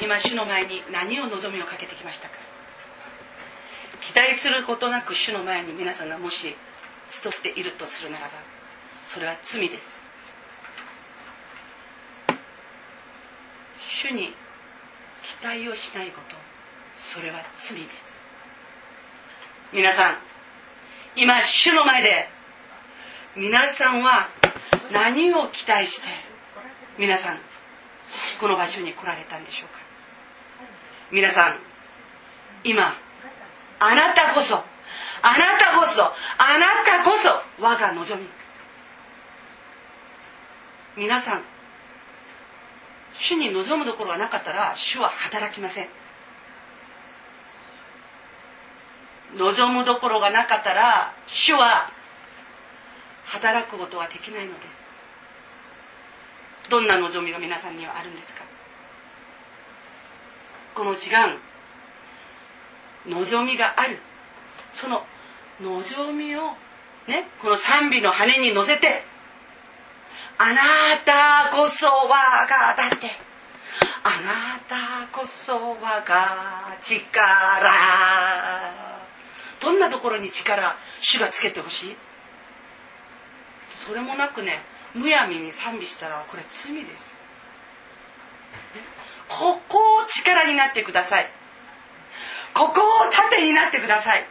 今主の前に何を望みをかけてきましたか？期待することなく主の前に皆さんがもし集っているとするならばそれは罪です。主に期待をしないことそれは罪です。皆さん今主の前で皆さんは何を期待して皆さんこの場所に来られたんでしょうか？皆さん今あなたこそあなたこそあなたこそ我が望み。皆さん主に望むところがなかったら主は働きません。望むどころがなかったら主は働くことはできないのです。どんな望みが皆さんにはあるんですか？この違う望みがある。その望みをねこの賛美の羽に乗せてあなたこそ我がだってあなたこそ我が力。どんなところに力主がつけてほしい？それもなくねむやみに賛美したらこれ罪です。ここを力になってください。ここを盾になってください。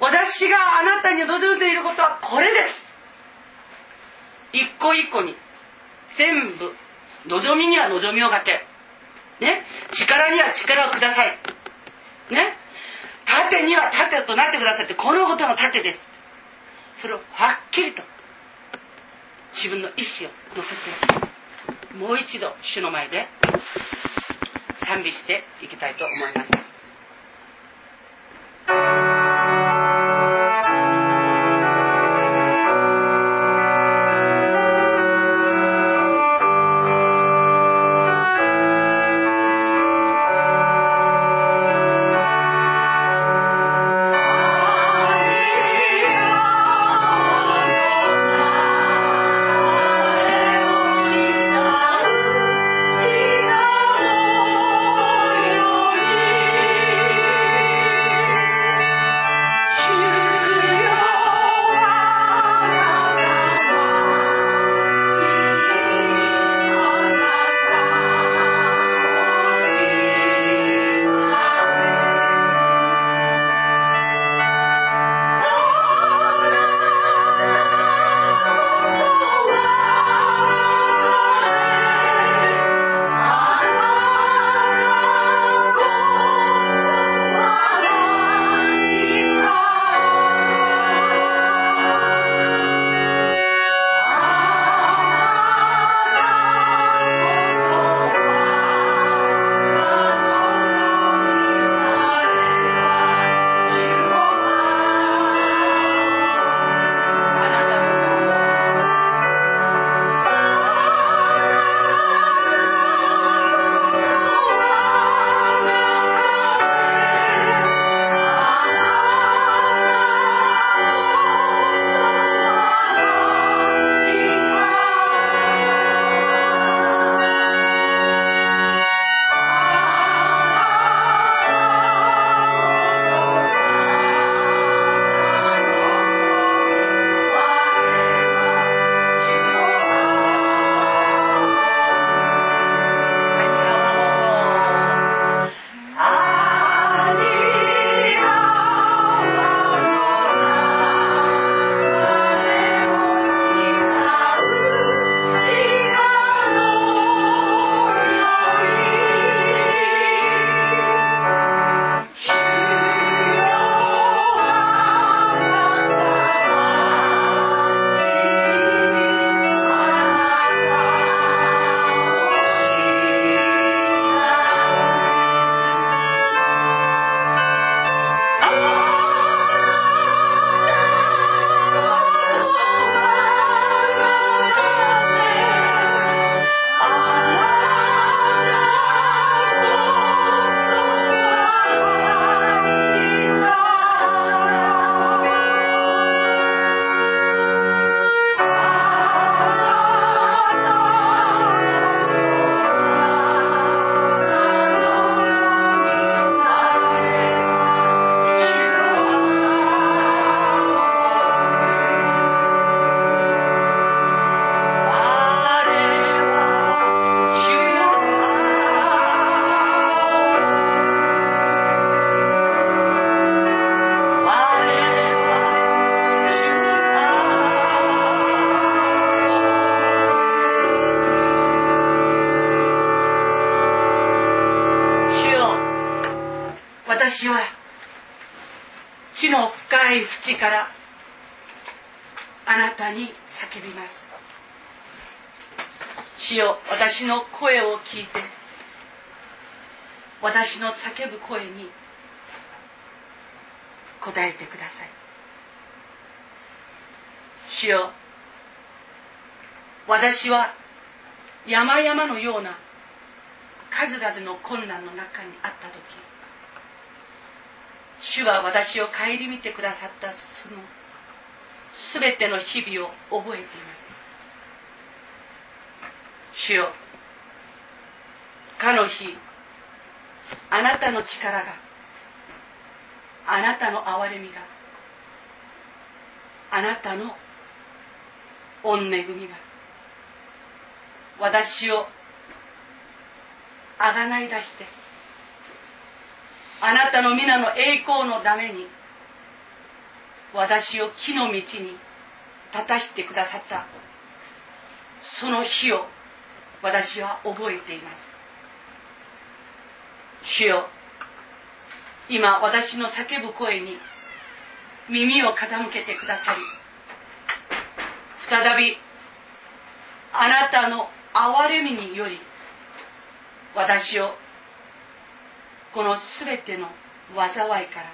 私があなたに望んでいることはこれです。一個一個に全部望みには望みをかけね力には力をください。ね盾には盾となってくださいってこのことの盾です。それをはっきりと自分の意志を乗せて。もう一度主の前で賛美していきたいと思います。山々のような数々の困難の中にあった時主は私を顧みてくださったその全ての日々を覚えています。主よかの日あなたの力があなたの憐れみがあなたの御恵みが私をあがない出してあなたの皆の栄光のために私を木の道に立たしてくださったその日を私は覚えています。主よ今私の叫ぶ声に耳を傾けてくださり再びあなたの憐れみにより私をこの全ての災いから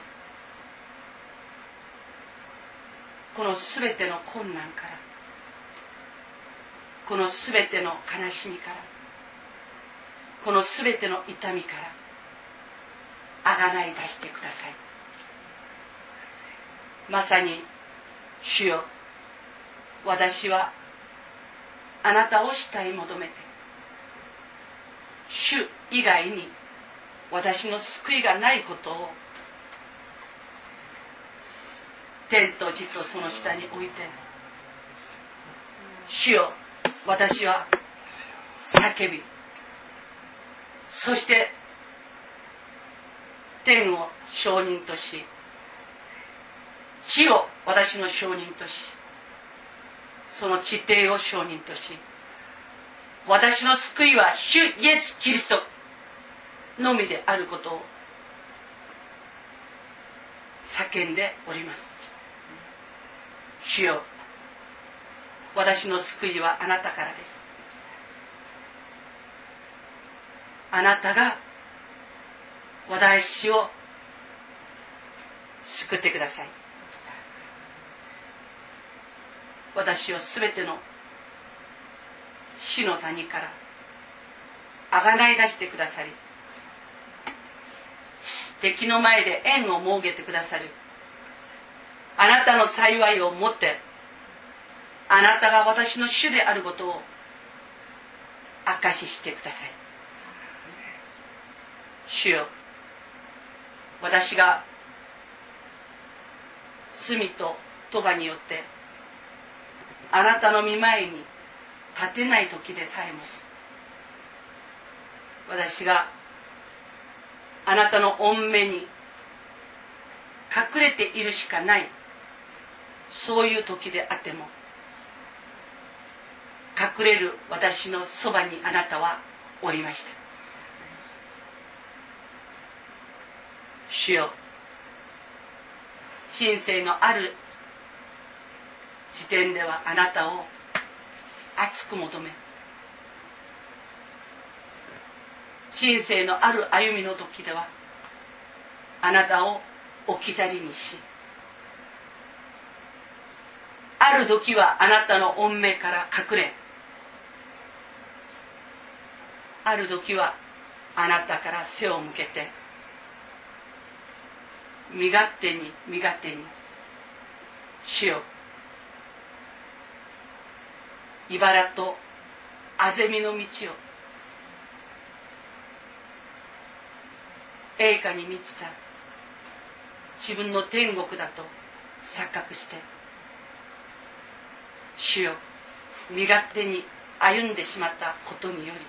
この全ての困難からこの全ての悲しみからこの全ての痛みからあがない出してください。まさに主よ私はあなたを慕い求めて主以外に私の救いがないことを天と地とその下に置いて主よ私は叫びそして天を証人とし地を私の証人としその地底を証人とし私の救いは主イエス・キリストのみであることを叫んでおります。主よ私の救いはあなたからです。あなたが私を救ってください。私をすべての死の谷からあがない出してくださり敵の前で縁を設けてくださるあなたの幸いをもってあなたが私の主であることを証ししてください。主よ私が罪と咎によってあなたの見前に立てない時でさえも私があなたの御目に隠れているしかないそういう時であっても隠れる私のそばにあなたはおりました。主よ人生のある時点ではあなたを熱く求め人生のある歩みの時ではあなたを置き去りにしある時はあなたの恩命から隠れある時はあなたから背を向けて身勝手に身勝手に主よ茨とあぜみの道を。栄華に満ちた。自分の天国だと錯覚して。主よ身勝手に歩んでしまったことにより。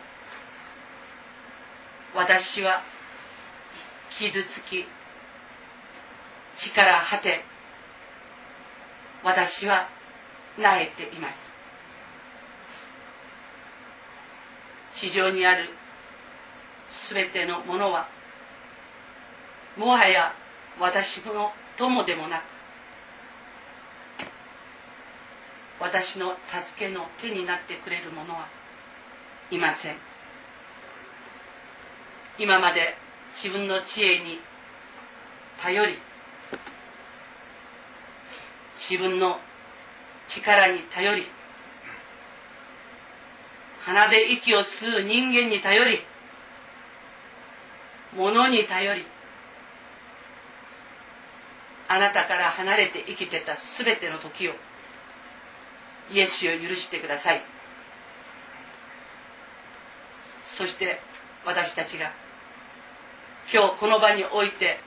私は傷つき力果て私は萎えています。地上にある全てのものはもはや私の友でもなく私の助けの手になってくれる者はいません。今まで自分の知恵に頼り自分の力に頼り鼻で息を吸う人間に頼り物に頼りあなたから離れて生きてた全ての時をイエスを許してください。そして私たちが今日この場において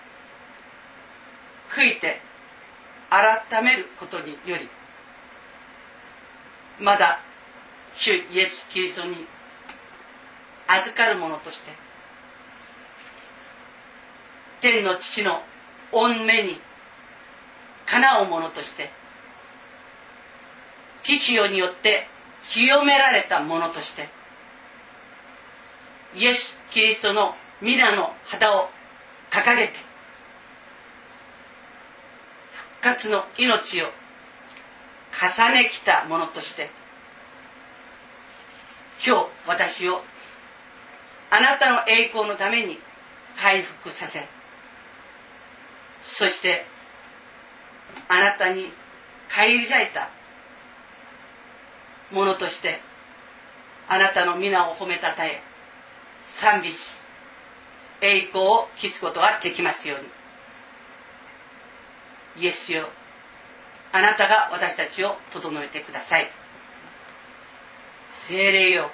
悔いて改めることによりまだ主イエス・キリストに預かる者として天の父の御目にかなう者として知潮によって清められた者としてイエス・キリストの皆の旗を掲げて復活の命を重ねきた者として今日私をあなたの栄光のために回復させそしてあなたに返り咲いたものとしてあなたの皆を褒めたたえ賛美し栄光を期すことができますように。イエスよあなたが私たちを整えてください。精霊よ。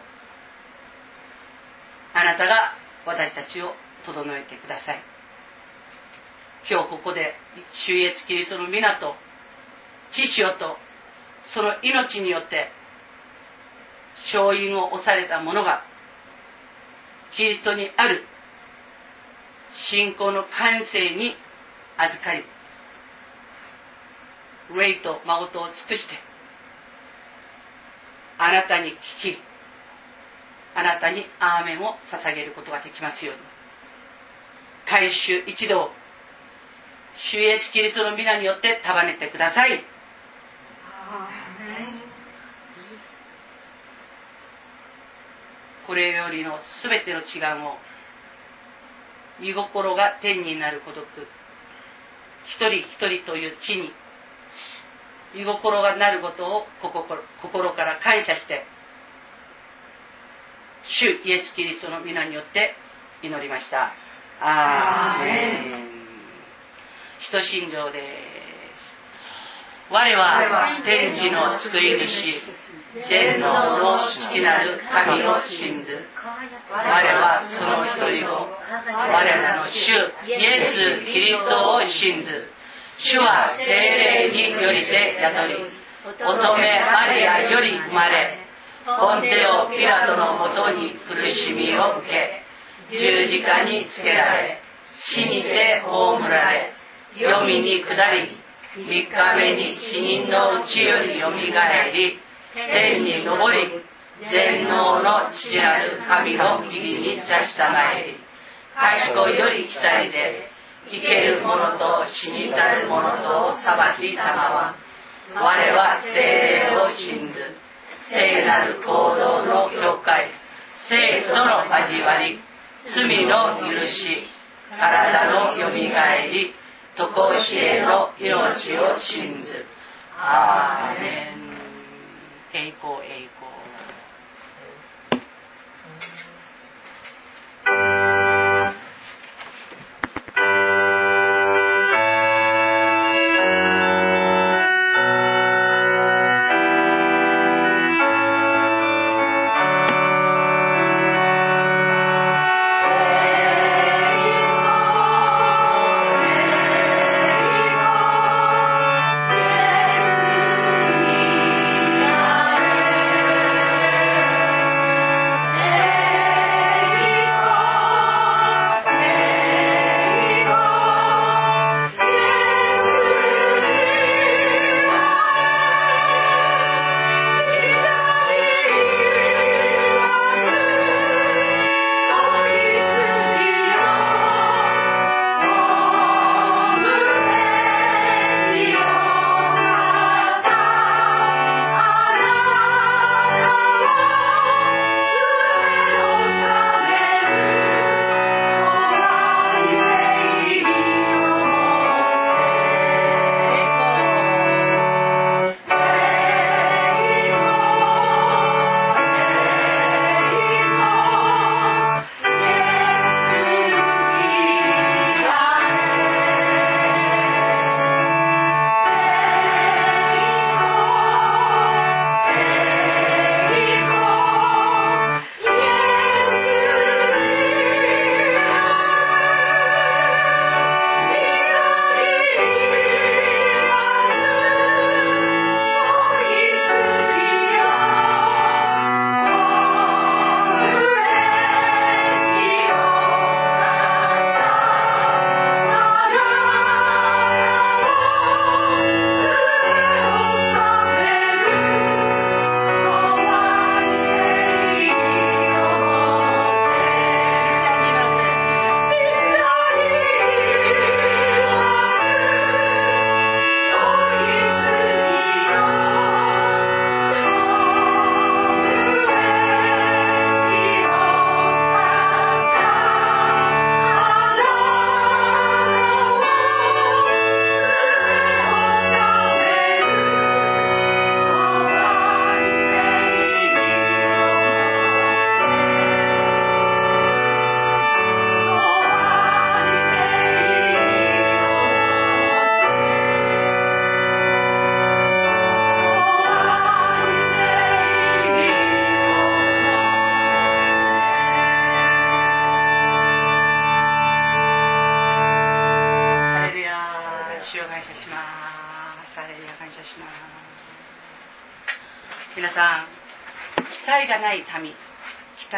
あなたが私たちを整えてください。今日ここで主イエスキリストの皆と知識とその命によって勝因を押された者がキリストにある信仰の完成に預かり霊と誠を尽くしてあなたに聞きあなたにアーメンを捧げることができますように。回収一同主イエスキリストの皆によって束ねてください。これよりの全ての違いを見心が天になる孤独一人一人という地に見心がなることを心から感謝して主イエス・キリストの皆によって祈りました。アーメン。使徒信条です。我は天地の救い主。全能の父なる神を信ず我はその一人を我らの主イエス・キリストを信ず主は精霊によりて宿り乙女マリアより生まれコンテオ・ピラトのもとに苦しみを受け十字架につけられ死にて葬られ黄泉に下り三日目に死人のうちよりよみがえり天に昇り全能の父なる神の右に座したまえり賢いより来たりで生ける者と死に至る者とを裁きたまわ我は精霊を信ず。聖なる行動の教会。生との交わり。罪の許し。体のよみがえり常しえの命を信ず。アーメン。栄光栄光。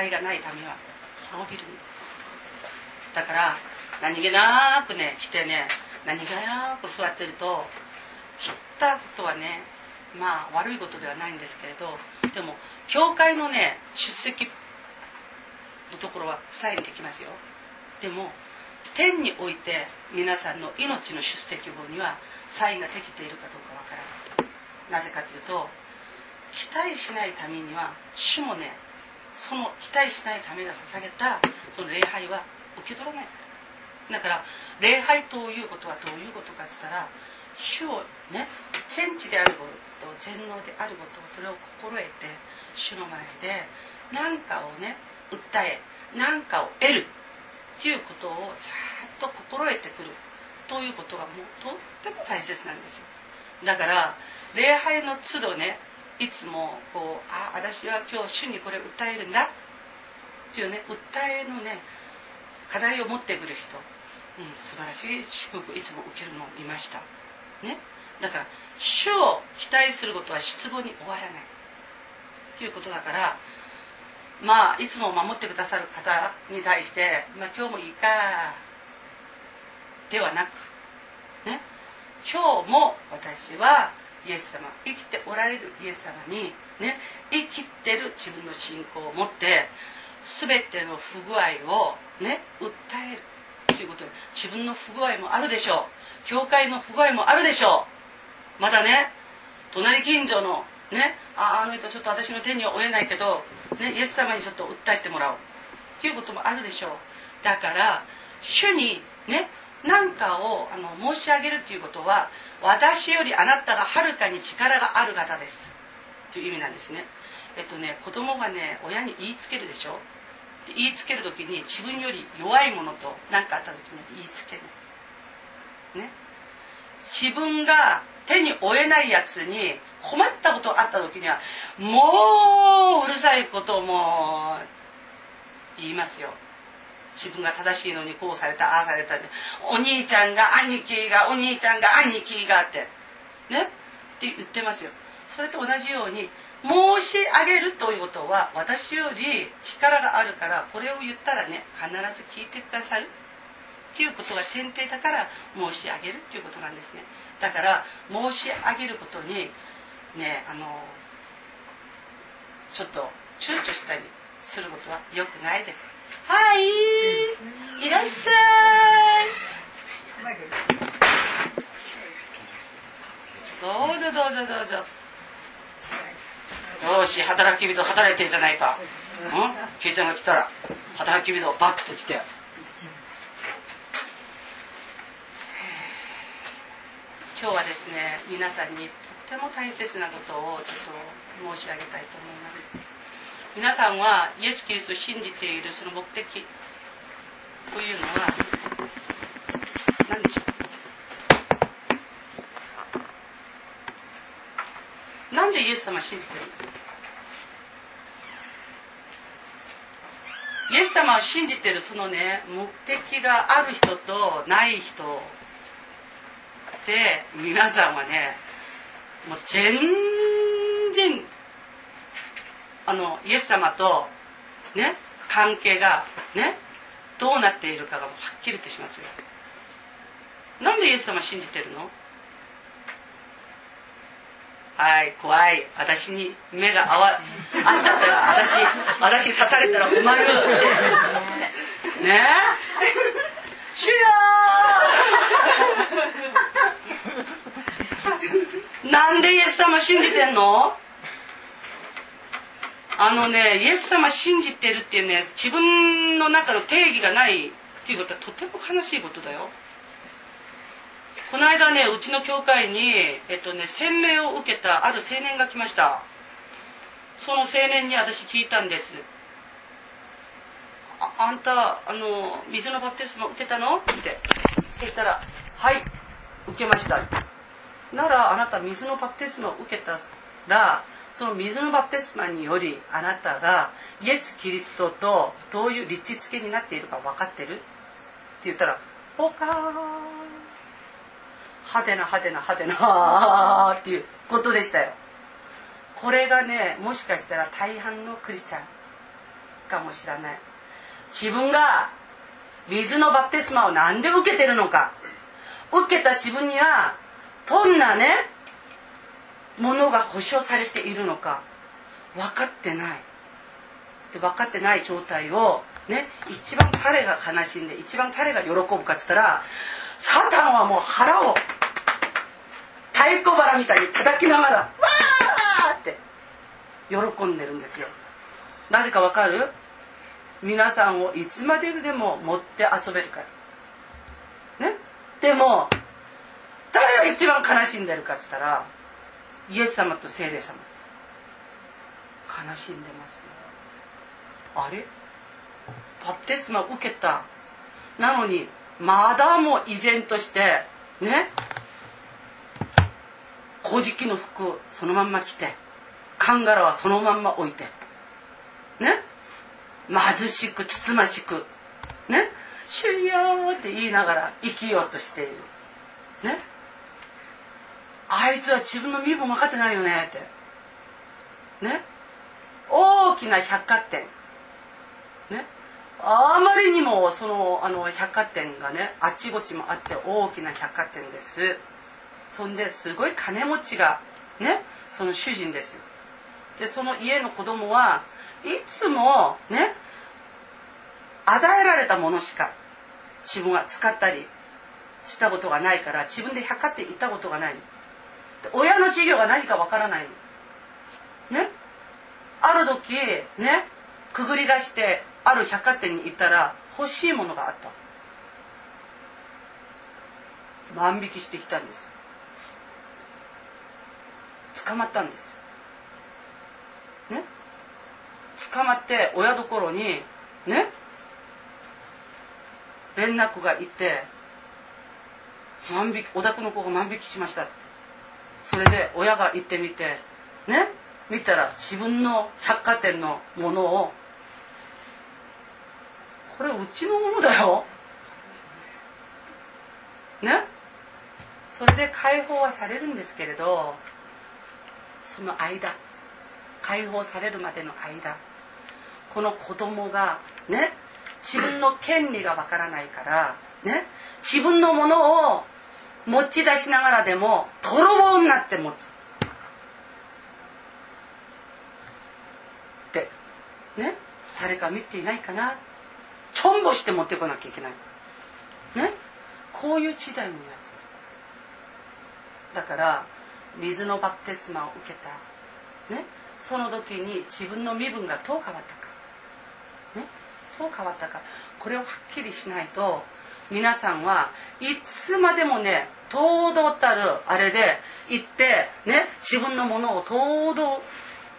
期待がない民は滅びるんです。だから何気なくね来てね何気なく座ってると切ったことはねまあ悪いことではないんですけれどでも教会のね出席のところはサインできますよ。でも天において皆さんの命の出席簿にはサインができているかどうかわからない。なぜかというと期待しないためには主もねその期待しないためが捧げたその礼拝は受け取らない。からだから礼拝ということはどういうことかっつったら主をね天地であること全能であることをそれを心得て主の前で何かをね訴え何かを得るっていうことをちゃんと心得てくるということがもうとっても大切なんですよ。だから礼拝の都度ねいつもこうあ私は今日主にこれ訴えるんだっていうね訴えのね課題を持ってくる人、うん、素晴らしい祝福いつも受けるのを見ました。ね。だから主を期待することは失望に終わらないっていうことだからまあいつも守ってくださる方に対して、まあ、今日もいいかではなくね。今日も私はイエス様生きておられるイエス様にね生きてる自分の信仰を持って全ての不具合をね訴えるということで自分の不具合もあるでしょう。教会の不具合もあるでしょう。またね隣近所のねああの人ちょっと私の手には負えないけど、ね、イエス様にちょっと訴えてもらおう。ということもあるでしょう。だから主にね何かをあの申し上げるということは私よりあなたがはるかに力がある方です。という意味なんですね。えっとね子供がね親に言いつけるでしょ？言いつける時に自分より弱いものと何かあった時に言いつけるね。自分が手に負えないやつに困ったことあった時にはもううるさいことも言いますよ。自分が正しいのにこうされたああされたって。お兄ちゃんが兄貴がお兄ちゃんが兄貴がって。ね？って言ってますよ。それと同じように申し上げるということは私より力があるからこれを言ったらね必ず聞いてくださる。っていうことが前提だから申し上げるっていうことなんですね。だから申し上げることにねあのちょっと躊躇したりすることは良くないです。はい、いらっしゃい。どうぞどうぞどうぞ。よし、働き人働いてるじゃないか。うん？ケイちゃんが来たら、働き人バッと来て。今日はですね、皆さんにとっても大切なことをちょっと申し上げたいと思います。皆さんはイエス・キリストを信じているその目的というのは何でしょう？なんでイエス様を信じてるんです？かイエス様を信じてるそのね目的がある人とない人で皆さんはねもう全然あのイエス様とね関係がねどうなっているかがはっきりとしますよ。なんでイエス様信じてるの？はい怖い。私に目が合わ 合っちゃったら私私刺されたら困る ね？主よなんでイエス様信じてんの？あのねイエス様信じてるっていうね自分の中の定義がないっていうことはとても悲しいことだよ。この間ねうちの教会に、えっとね、洗礼を受けたある青年が来ました。その青年に私聞いたんです。ああんたあの水のバプテスマ受けたの？って。そしたら「はい受けました」ならあなた水のバプテスマを受けたらその水のバプテスマによりあなたがイエス・キリストとどういう立ち付けになっているか分かってるって言ったらポカーン派手な派手な派手なっていうことでしたよ。これがねもしかしたら大半のクリスチャンかもしれない。自分が水のバプテスマを何で受けてるのか。受けた自分にはどんなねものが保証されているのか分かってない。で分かってない状態をね一番彼が悲しんで一番彼が喜ぶかって言ったらサタンはもう腹を太鼓腹みたいに叩きながらわーって喜んでるんですよ。なぜかわかる？皆さんをいつまででも持って遊べるから。ね？でも誰が一番悲しんでるかって言ったらイエス様と聖霊様。悲しんでますあれ？バプテスマ受けた。なのにまだも依然としてね？古事記の服そのまんま着てカンガラはそのまんま置いてね？貧しくつつましくね？主よって言いながら生きようとしている。ね？あいつは自分の身分分かってないよねって。ね？大きな百貨店。ね？あまりにもそのあの百貨店がねあっちこっちもあって大きな百貨店です。そんですごい金持ちがねその主人ですよ。でその家の子供はいつもね与えられたものしか自分は使ったりしたことがないから自分で百貨店行ったことがない親の授業が何かわからない。ね？ある時ね？くぐり出してある百貨店に行ったら欲しいものがあった。万引きしてきたんです。捕まったんです。ね？捕まって親どころにね？連絡がいって万引きお宅の子が万引きしましたそれで親が行ってみてね？見たら自分の百貨店のものをこれうちのものだよ。ね？それで解放はされるんですけれどその間解放されるまでの間この子供がね？自分の権利がわからないからね？自分のものを持ち出しながらでも泥棒になって持つ。ってね？誰か見ていないかな？ちょんぼして持ってこなきゃいけない。ね？こういう時代になってだから水のバプテスマを受けた。ね？その時に自分の身分がどう変わったか。ね？どう変わったか。これをはっきりしないと皆さんはいつまでもね堂々たるあれで行ってね自分のものを堂々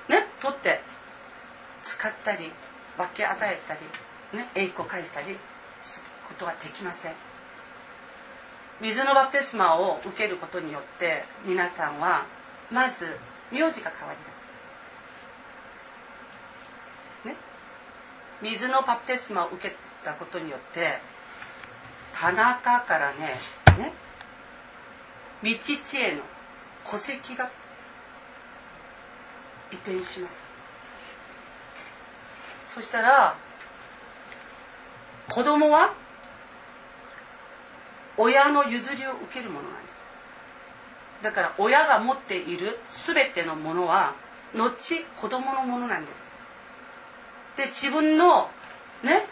ね取って使ったり分け与えたりね栄光返したりすることはできません。水のバプテスマを受けることによって皆さんはまず名字が変わります。ね。水のバプテスマを受けたことによって田中からねね道知恵の戸籍が移転します。そしたら子供は親の譲りを受けるものなんです。だから親が持っている全てのものは後子供のものなんです。で自分のね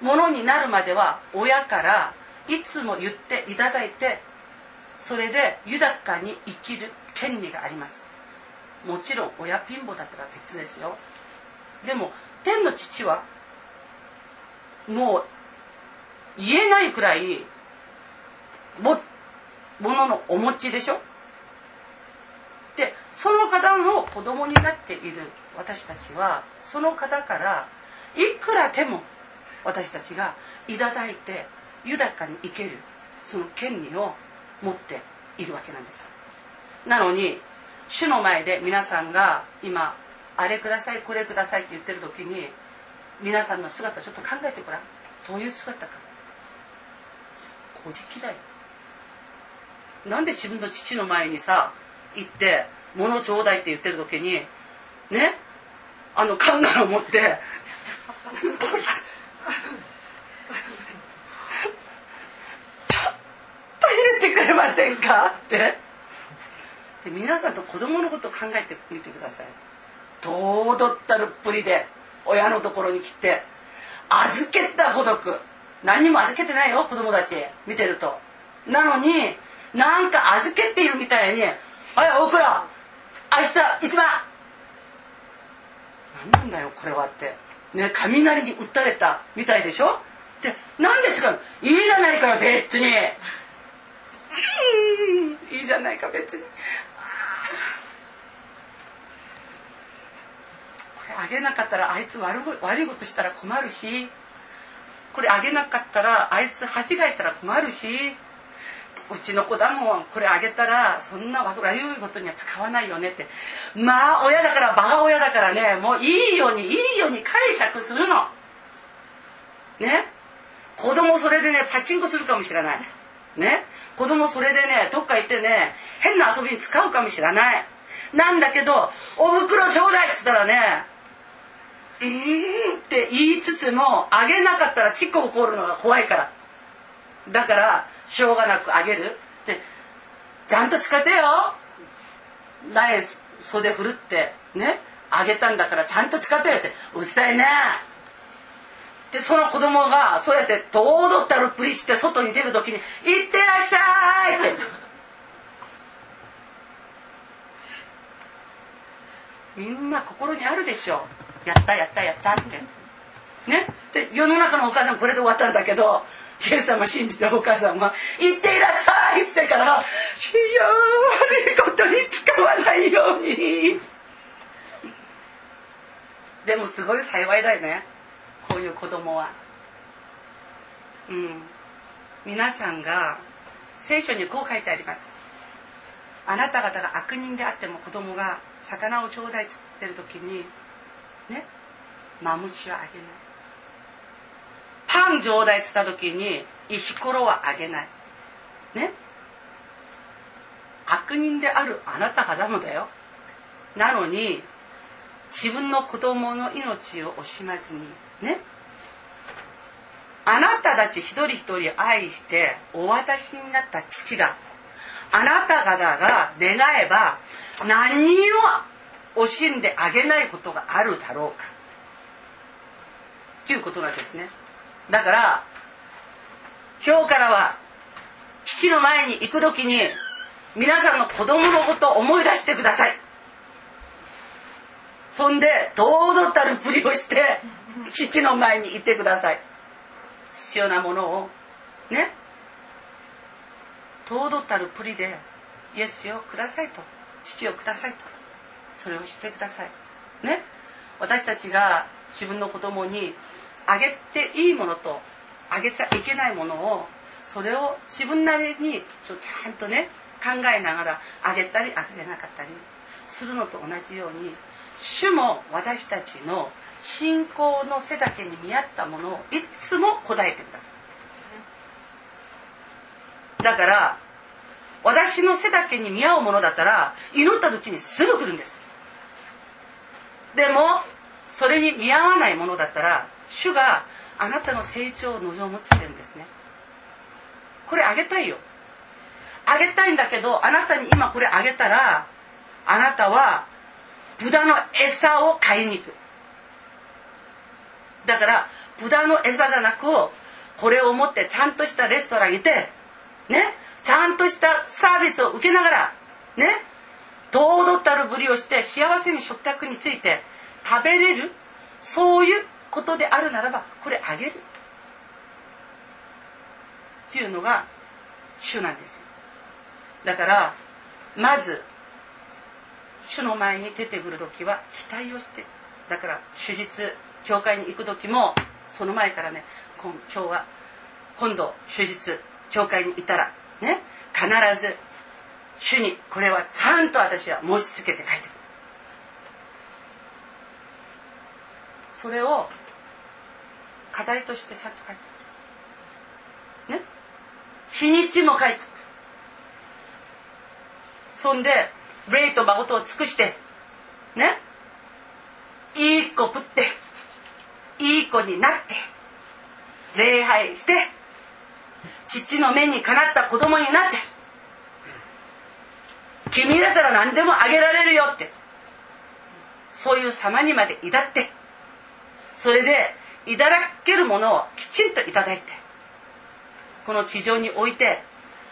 ものになるまでは親からいつも言っていただいてそれで豊かに生きる権利があります。もちろん親貧乏だったら別ですよ。でも天の父はもう言えないくらいももののお持ちでしょ。でその方の子供になっている私たちはその方からいくらでも私たちがいただいて豊かに生きるその権利を持っているわけなんです。なのに主の前で皆さんが今あれくださいこれくださいって言ってる時に皆さんの姿ちょっと考えてごらん。どういう姿か。古事記だよ。なんで自分の父の前にさ行って物ちょうだいって言ってる時にね？あのカンガルー持って 入れてくれませんか？って。で皆さんと子供のことを考えてみてください。堂々ったるっぷりで親のところに来て預けたほどく何にも預けてないよ子供たち。見てると。なのになんか預けているみたいに「はい大倉明日一番何なんだよこれはって。ね雷に打たれたみたいでしょ？でなんで違ういいじゃないかよ別に。いいじゃないか別に。これあげなかったらあいつ悪悪いことしたら困るし。これあげなかったらあいつ恥がいたら困るし。うちの子だもんこれあげたらそんな悪いことには使わないよねって。まあ親だからバカ親だからねもういいようにいいように解釈するの。ね？子供それでねパチンコするかもしれない。ね？子供それでねどっか行ってね変な遊びに使うかもしれない。なんだけど「お袋ちょうだい」っつったらね「うーん」って言いつつもあげなかったらチッコ怒るのが怖いから。だからしょうがなくあげる。ってちゃんと使ってよ。苗袖振るってねあげたんだからちゃんと使ってよってうるさいね。でその子供がそうやって堂々たるふりして外に出る時に「いってらっしゃい!」ってみんな心にあるでしょ。やったやったやったって。ね？で世の中のお母さんこれで終わったんだけどイエス様信じてお母さんは「行っていらっしゃい!」ってから「主よ悪いことに使わないように」でもすごい幸いだよね。こういう子供は。うん。皆さんが聖書にこう書いてあります。あなた方が悪人であっても子供が魚をちょうだいつってる時にねマムシはあげない。パンちょうだいつった時に石ころはあげない。ね。悪人であるあなた方もだよ。なのに自分の子供の命を惜しまずにね。あなたたち一人一人愛してお渡しになった父があなた方が願えば何を惜しんであげないことがあるだろう。かということなんですね。だから今日からは父の前に行く時に皆さんの子供のことを思い出してください。そんで堂々たるふりをして父の前にいてください。必要なものをね。堂々たるプリでイエスをくださいと。父をくださいと。それをしてください。ね。私たちが自分の子供にあげていいものとあげちゃいけないものをそれを自分なりにちゃんとね考えながらあげたりあげなかったりするのと同じように主も私たちの信仰の背丈に見合ったものをいつも答えてください。だから私の背丈に見合うものだったら祈った時にすぐ来るんです。でもそれに見合わないものだったら主があなたの成長を望むつってるんですね。これあげたいよ。あげたいんだけどあなたに今これあげたらあなたは豚の餌を買いに行く。だから豚の餌じゃなくこれを持ってちゃんとしたレストランにいてねちゃんとしたサービスを受けながらね堂々たるぶりをして幸せに食卓について食べれるそういうことであるならばこれあげる。っていうのが主なんですよ。だからまず主の前に出てくる時は期待をしてだから手術教会に行く時もその前からね今今日は今度手術教会にいたらね必ず主にこれはちゃんと私は申し付けて書いてくる。それを課題としてちゃんと書いてくる。ね日にちも書いてくる。そんで霊と誠を尽くしてねいい子ぶっていい子になって礼拝して父の目にかなった子供になって君だから何でもあげられるよってそういう様にまで至ってそれでいただけるものをきちんといただいてこの地上において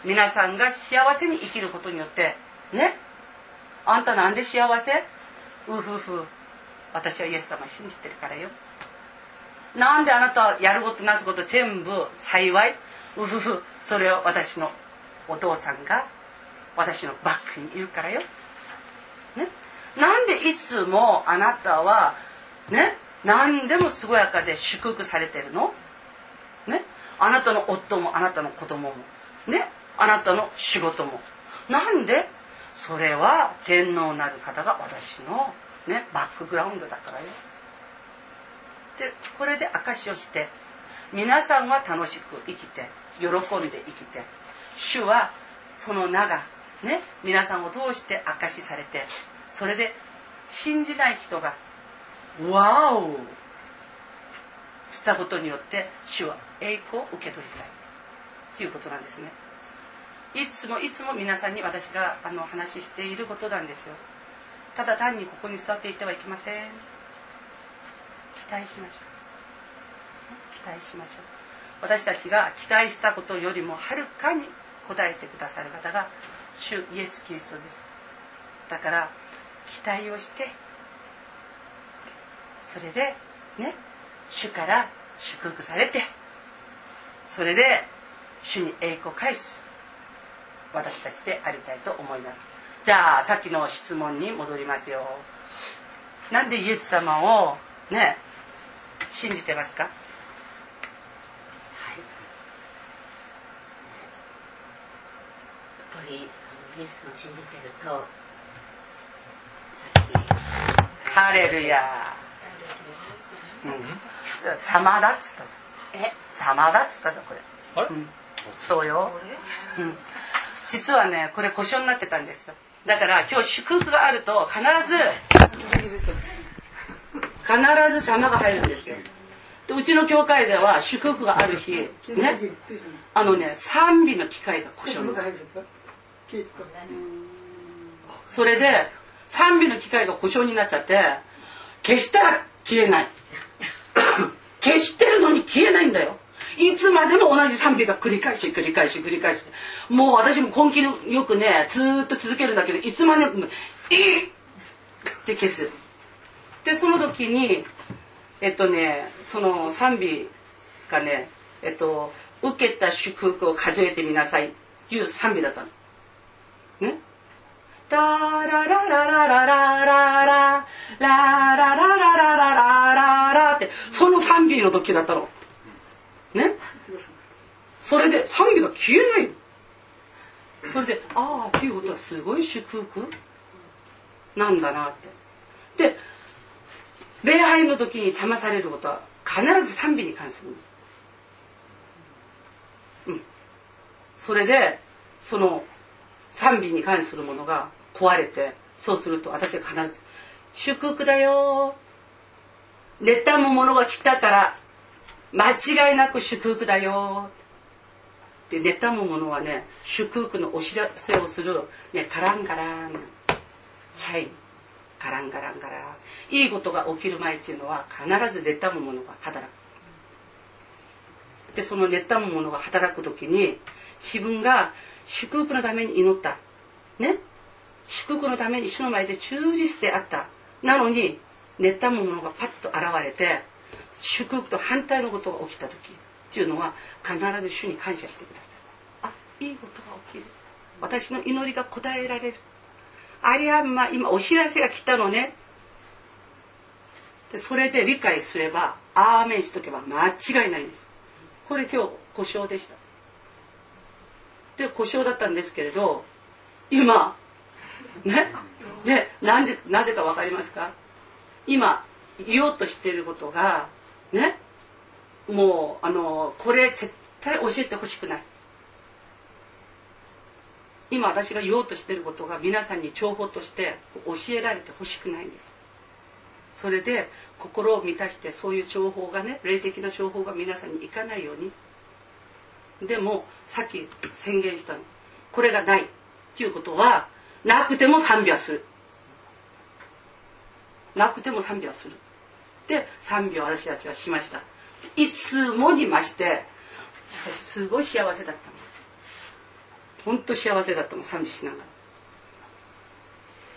皆さんが幸せに生きることによってねあんたなんで幸せ？うふふ。私はイエス様信じてるからよ。なんであなたはやることなすこと全部幸い？うふふ。それを私のお父さんが私のバックにいるからよ。ね？なんでいつもあなたはね？何でも健やかで祝福されてるの？ね？あなたの夫もあなたの子供も。ね？あなたの仕事も。なんで？それは全能なる方が私のね？バックグラウンドだからよ。でこれで証しをして皆さんは楽しく生きて喜んで生きて主はその名がね皆さんを通して証しされてそれで信じない人が「ワオ!」したことによって主は栄光を受け取りたい。ということなんですね。いつもいつも皆さんに私があの話していることなんですよ。ただ単にここに座っていてはいけません。期待しましょう。期待しましょう。私たちが期待したことよりもはるかに応えてくださる方が主イエス・キリストです。だから期待をしてそれでね主から祝福されてそれで主に栄光返す私たちでありたいと思います。じゃあさっきの質問に戻りますよ。なんでイエス様をね信じてますか？やっぱりイエスを信じてるとハレルヤ。うん。様だっつったぞ。え？様だっつったぞこれ。あれ？うん、そうよ、うん、実はねこれ故障になってたんですよ。だから今日祝福があると必ず必ず様が入るんですよ。でうちの教会では祝福がある日ねあのね賛美の機会が故障。それで賛美の機会が故障になっちゃって消したら消えない。消してるのに消えないんだよ。いつまでも同じ賛美が繰り返し繰り返し繰り返して。もう私も根気よくねずーっと続けるんだけどいつまでも「いい!」って消すでその時にえっとねその賛美がねえっと「受けた祝福を数えてみなさい」っていう賛美だったの。ね。ダラララララララララララララララララってその賛美の時だったのねそれで賛美が消えないそれでああっていうことはすごい祝福なんだなってで礼拝の時に邪魔されることは必ず賛美に関する。うん。それでその賛美に関するものが壊れてそうすると私は必ず「祝福だよ」「妬むものが来たから間違いなく祝福だよ」で妬むものはね祝福のお知らせをする、ね、カランガランチャイム。ガランガランガラン。いいことが起きる前っていうのは必ず妬むものが働く。でその妬むものが働く時に自分が祝福のために祈った。ね？祝福のために主の前で忠実であった。なのに妬むものがパッと現れて祝福と反対のことが起きた時。っていうのは必ず主に感謝してください。あいいことが起きる。私の祈りが応えられる。ありゃまあ今お知らせが来たのね。でそれで理解すればアーメンしとけば間違いないんです。これ今日故障でした。で故障だったんですけれど今ねでなぜなぜか分かりますか？今言おうとしていることがねもうあのこれ絶対教えてほしくない。今私が言おうとしていることが皆さんに情報として教えられてほしくないんです。それで心を満たしてそういう情報がね霊的な情報が皆さんにいかないように。でもさっき宣言したのこれがないっていうことはなくても賛美はする。なくても賛美はする。で賛美を私たちはしました。いつもにまして私すごい幸せだったの。本当幸せだったの賛美しなが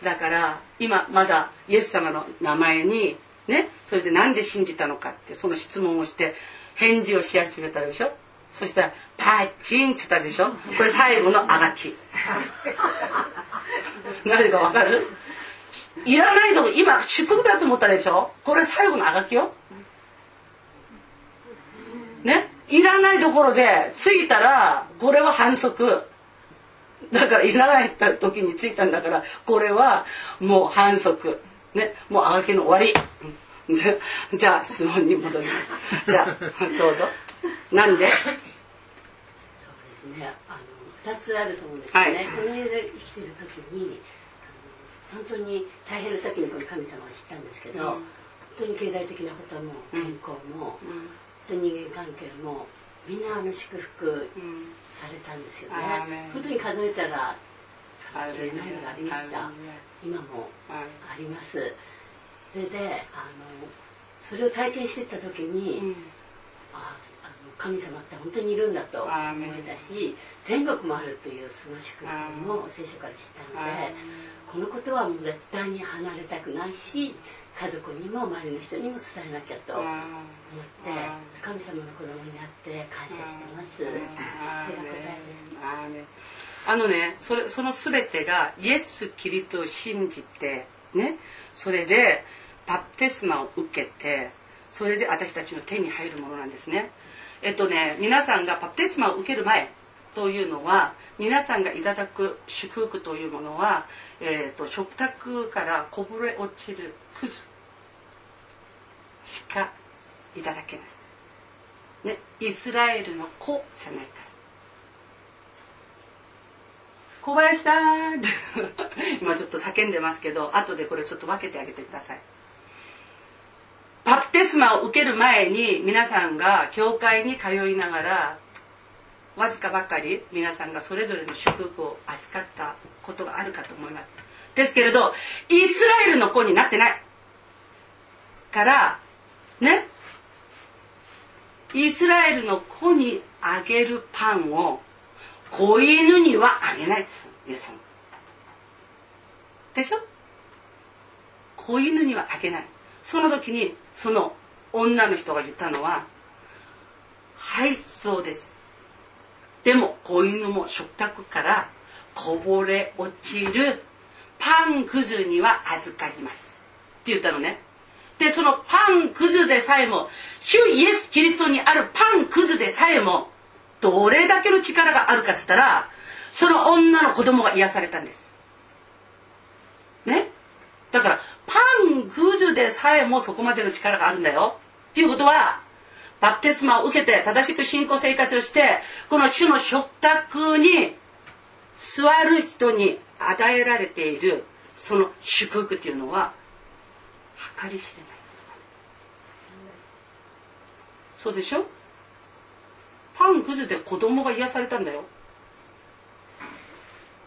ら。だから今まだイエス様の名前にねそれでなんで信じたのかってその質問をして返事をし始めたでしょ？そしたらパッチンって言ったでしょ？これ最後のあがき。何かわかる？いらないの今祝福だと思ったでしょ？これ最後のあがきよ。ね？いらないところで着いたらこれは反則。だからいらない時に着いたんだからこれはもう反則。ねもうあがきの終わり。じゃあ質問に戻ります。じゃあどうぞ。なんで？そうですね。あの2つあると思うんですよね、はい、この世で生きてる時に本当に大変な時にこの神様を知ったんですけど、うん、本当に経済的なことも健康も、うん。と人間関係もみんなあの祝福されたんですよね、本当に数えたら数えないのがありました？今もあります。それであのそれを体験していった時に、うん、ああの神様って本当にいるんだと思えたし天国もあるというその祝福も聖書から知ったのでこのことはもう絶対に離れたくないし家族にも周りの人にも伝えなきゃと思って神様の子供になって感謝してます。あのね。それその全てがイエス・キリストを信じてねそれでバプテスマを受けてそれで私たちの手に入るものなんですね。えっとね皆さんがバプテスマを受ける前というのは皆さんがいただく祝福というものは、えーと、と食卓からこぼれ落ちるクズしかいただけない。ね、イスラエルの子じゃないから。小林さん 今ちょっと叫んでますけど、後でこれちょっと分けてあげてください。バプテスマを受ける前に皆さんが教会に通いながら、わずかばかり皆さんがそれぞれの祝福を預かったことがあるかと思います。ですけれど、イスラエルの子になってない。から、ね。イスラエルの子にあげるパンを子犬にはあげないっつイエス様。でしょ？子犬にはあげない。その時にその女の人が言ったのははいそうです。でも子犬も食卓からこぼれ落ちるパンくずには預かります。って言ったのね。で、そのパンくずでさえも、主イエス・キリストにあるパンくずでさえも、どれだけの力があるかっつったら、その女の子供が癒されたんです。ね？だから、パンくずでさえもそこまでの力があるんだよ。っていうことは、バプテスマを受けて正しく信仰生活をして、この主の食卓に座る人に与えられている、その祝福っていうのは、計り知れないそうでしょ？パンくずで子供が癒されたんだよ。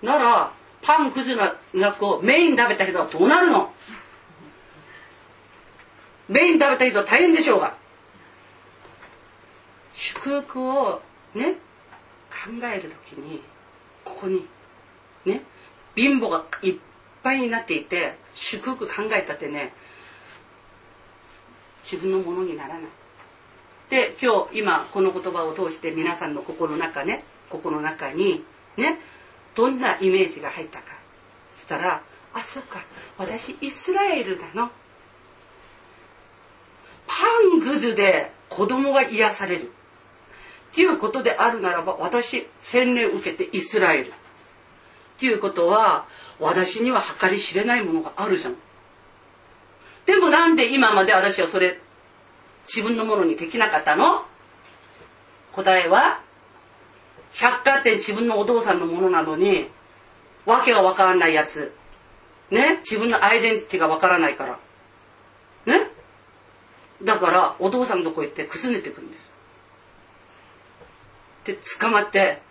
ならパンくずなこうメイン食べた人はどうなるの？メイン食べた人は大変でしょうが。祝福をね考える時にここにね貧乏がいっぱいになっていて祝福考えたってね自分のものにならない。で、今日、今、この言葉を通して皆さんの心の中ね、心の中に、ね、どんなイメージが入ったか。つったら、あ、そっか、私、イスラエルなの。パングズで子供が癒される。っていうことであるならば、私、洗礼を受けてイスラエル。っていうことは、私には計り知れないものがあるじゃん。でもなんで今まで私はそれ自分のものにできなかったの答えは百貨店自分のお父さんのものなのにわけがわからないやつ。ね？自分のアイデンティティがわからないから。ね？だから、お父さんのとこ行ってくすねてくるんです。で、捕まって、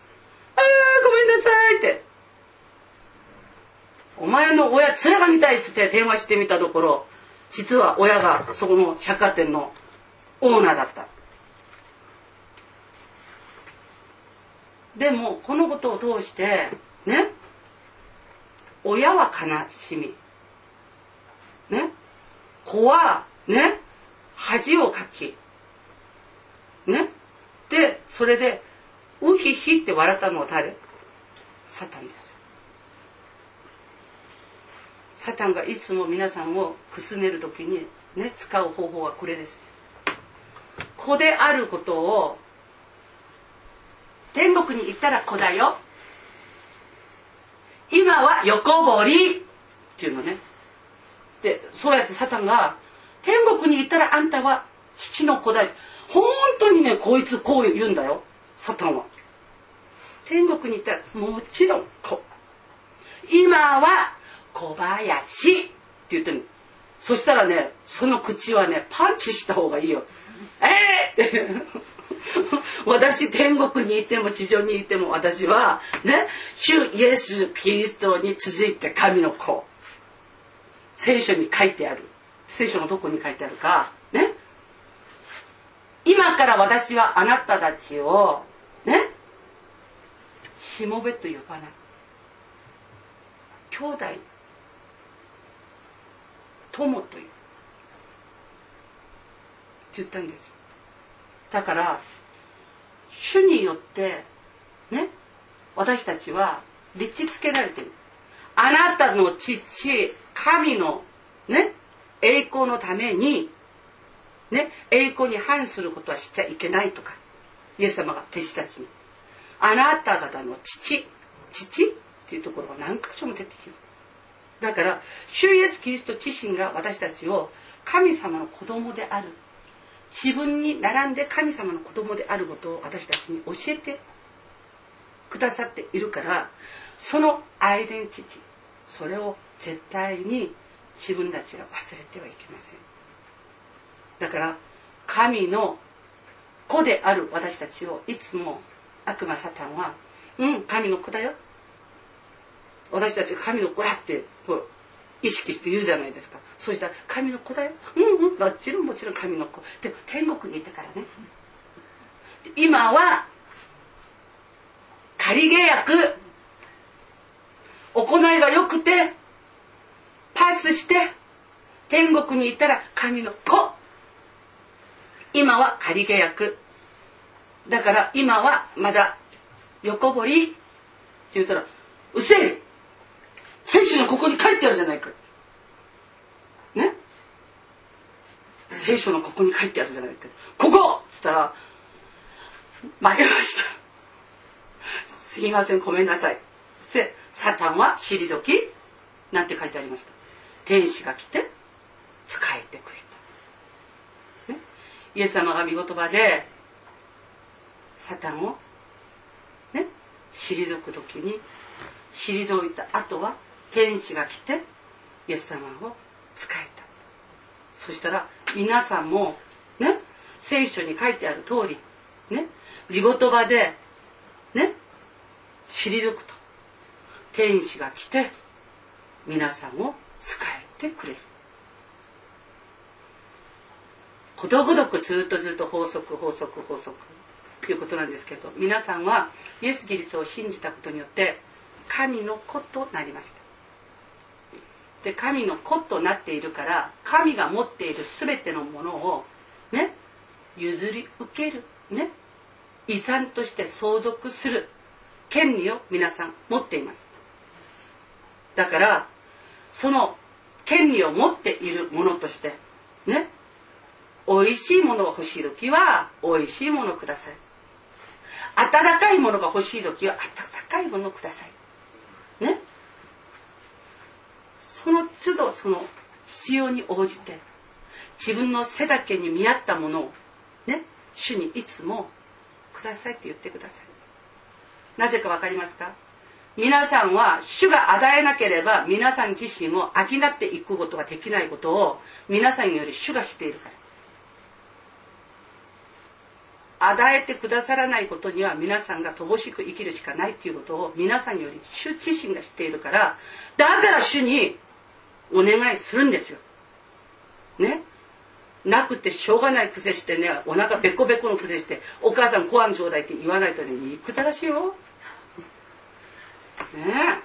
ああ、ごめんなさいって。お前の親、面が見たいっつって電話してみたところ、実は親がそこの百貨店のオーナーだった。でも、このことを通して、ね、親は悲しみ。ね、子は、ね、恥をかき。ね、で、それで、うひひって笑ったのは誰？サタンです。サタンがいつも皆さんをくすねる時にね、使う方法はこれです。子であることを天国に行ったら子だよ。今は横堀っていうのね。で、そうやってサタンが天国に行ったらあんたは父の子だよ。本当にね、こいつこう言うんだよ。サタンは。天国に行ったらもちろん子。今は小林って言ってるそしたらね、その口はね、パンチした方がいいよ。えー、って。私天国にいても地上にいても私はね主イエス・キリストに続いて神の子。聖書に書いてある。聖書のどこに書いてあるか。ね。今から私はあなたたちをね。しもべと呼ばない。兄弟。友とい。う言ったんですだから主によってね私たちは立ちつけられてる。あなたの父神のね栄光のためにね栄光に反することはしちゃいけないとかイエス様が弟子たちに。あなた方の父父？っていうところが何箇所も出てきるだから主イエス・キリスト自身が私たちを神様の子供である。自分に並んで神様の子供であることを私たちに教えてくださっているからそのアイデンティティそれを絶対に自分たちが忘れてはいけません。だから神の子である私たちをいつも悪魔サタンは「うん神の子だよ」私たち神の子だって意識して言うじゃないですか。そうしたら神の子だよ。うんうん。もちろんもちろん神の子。でも天国にいたからね。今は仮契約行いが良くてパスして天国に行ったら神の子。今は仮契約だから今はまだ横堀。って言ったらうせえ聖書のここに書いてあるじゃないか。ね？聖書のここに書いてあるじゃないか。ここっつったら、負けました。すいません、ごめんなさい。そして、サタンは退き、なんて書いてありました。天使が来て、使えてくれた。ね、イエス様が見言葉で、サタンを、ね、退く時に、退いた後は、天使が来てイエス様を使えた。そしたら皆さんもね聖書に書いてある通りね御言葉でね退くと。天使が来て皆さんを使えてくれる。ことごとくずっとずっと法則法則法則ということなんですけど皆さんはイエス・キリストを信じたことによって神の子となりました。で神の子となっているから神が持っている全てのものをね譲り受けるね遺産として相続する権利を皆さん持っています。だからその権利を持っているものとしてね美味しいものが欲しい時は美味しいものをください。温かいものが欲しい時は温かいものをください。ねその都度その必要に応じて自分の背丈に見合ったものをね主にいつもくださいって言ってください。なぜか分かりますか？皆さんは主が与えなければ皆さん自身を飽きなっていくことができないことを皆さんより主がしているから。与えてくださらないことには皆さんが乏しく生きるしかないっていうことを皆さんより主自身が知っているから、だから主にお願いするんですよ。ね？なくてしょうがない癖してね、お腹べこべこの癖して、お母さんご飯ちょうだいって言わないとね、憎たらしいよ。ね？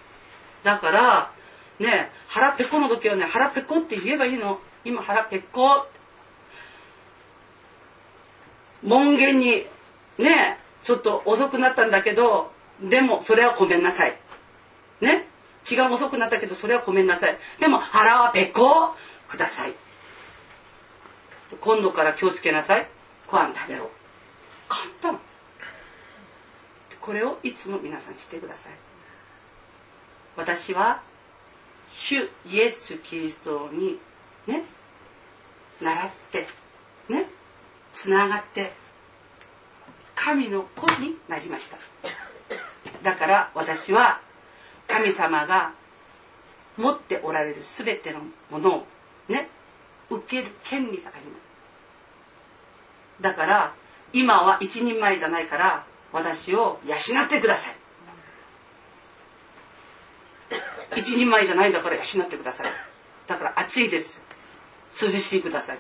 だから、ね腹ペコの時はね、腹ペコって言えばいいの。今腹ペコ。門限に、ねちょっと遅くなったんだけど、でもそれはごめんなさい。ね？血が遅くなったけど、それはごめんなさい。でも腹はペコください。今度から気をつけなさい。ご飯食べろ。簡単。これをいつも皆さんしてください。私は、主イエス・キリストにね、習って、ね、つながって、神の子になりました。だから私は神様が持っておられる全てのものをね、受ける権利があります。だから今は一人前じゃないから私を養ってください。一人前じゃないんだから養ってください。だから暑いです。涼しいください。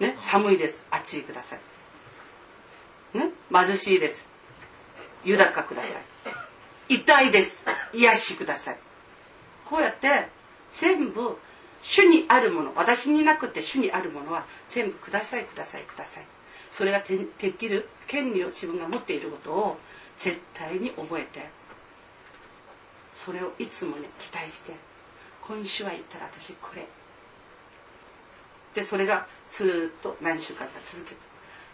ね寒いです。暑いください。ね貧しいです。豊かください。痛いです。癒しください。こうやって全部主にあるもの私になくて主にあるものは全部くださいくださいください。それができる権利を自分が持っていることを絶対に覚えてそれをいつもね期待して今週は言ったら私これ。でそれがずっと何週間か続けて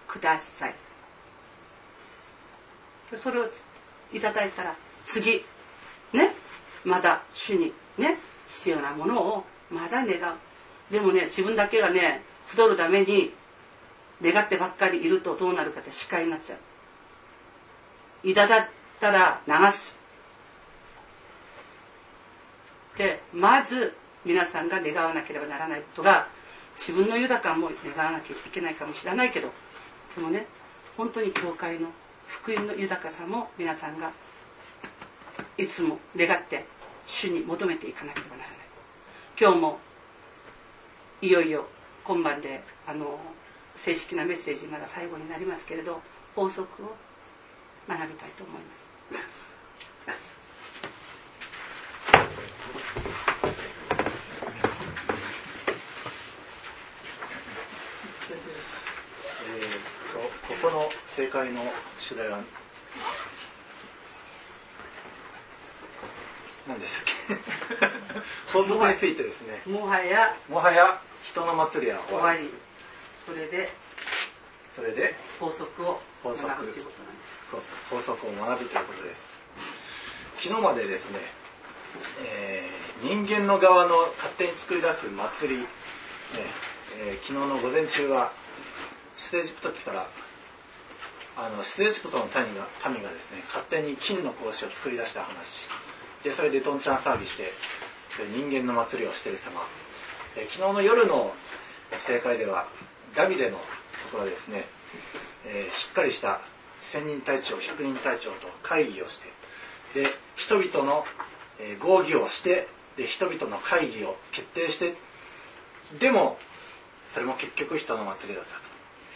ください。それをいただいたら次。ね。まだ主にね。必要なものをまだ願う。でもね自分だけがね太るために願ってばっかりいるとどうなるかって視界になっちゃう。いただったら流す。でまず皆さんが願わなければならないことが自分の豊かも願わなきゃいけないかもしれないけど。でもね本当に教会の福音の豊かさも皆さんがいつも願って主に求めていかなければならない今日もいよいよ今晩であの正式なメッセージまだ最後になりますけれど法則を学びたいと思います。えー、ここの正解の主題は何でしたっけ？法則についてですね。もはやもはや人の祭りは終わり。それでそれで法則を学ぶということなんです。そう法則を学ぶということです。昨日までですね、えー、人間の側の勝手に作り出す祭り、ねえー、昨日の午前中は出エジプト期からあの出エジプトの民が民がですね勝手に金の格子を作り出した話でそれでどんちゃん騒ぎして人間の祭りをしている様。昨日の夜の正解ではダビデのところですね、えー、しっかりした千人隊長百人隊長と会議をしてで人々の、えー、合議をしてで人々の会議を決定してでもそれも結局人の祭りだった。と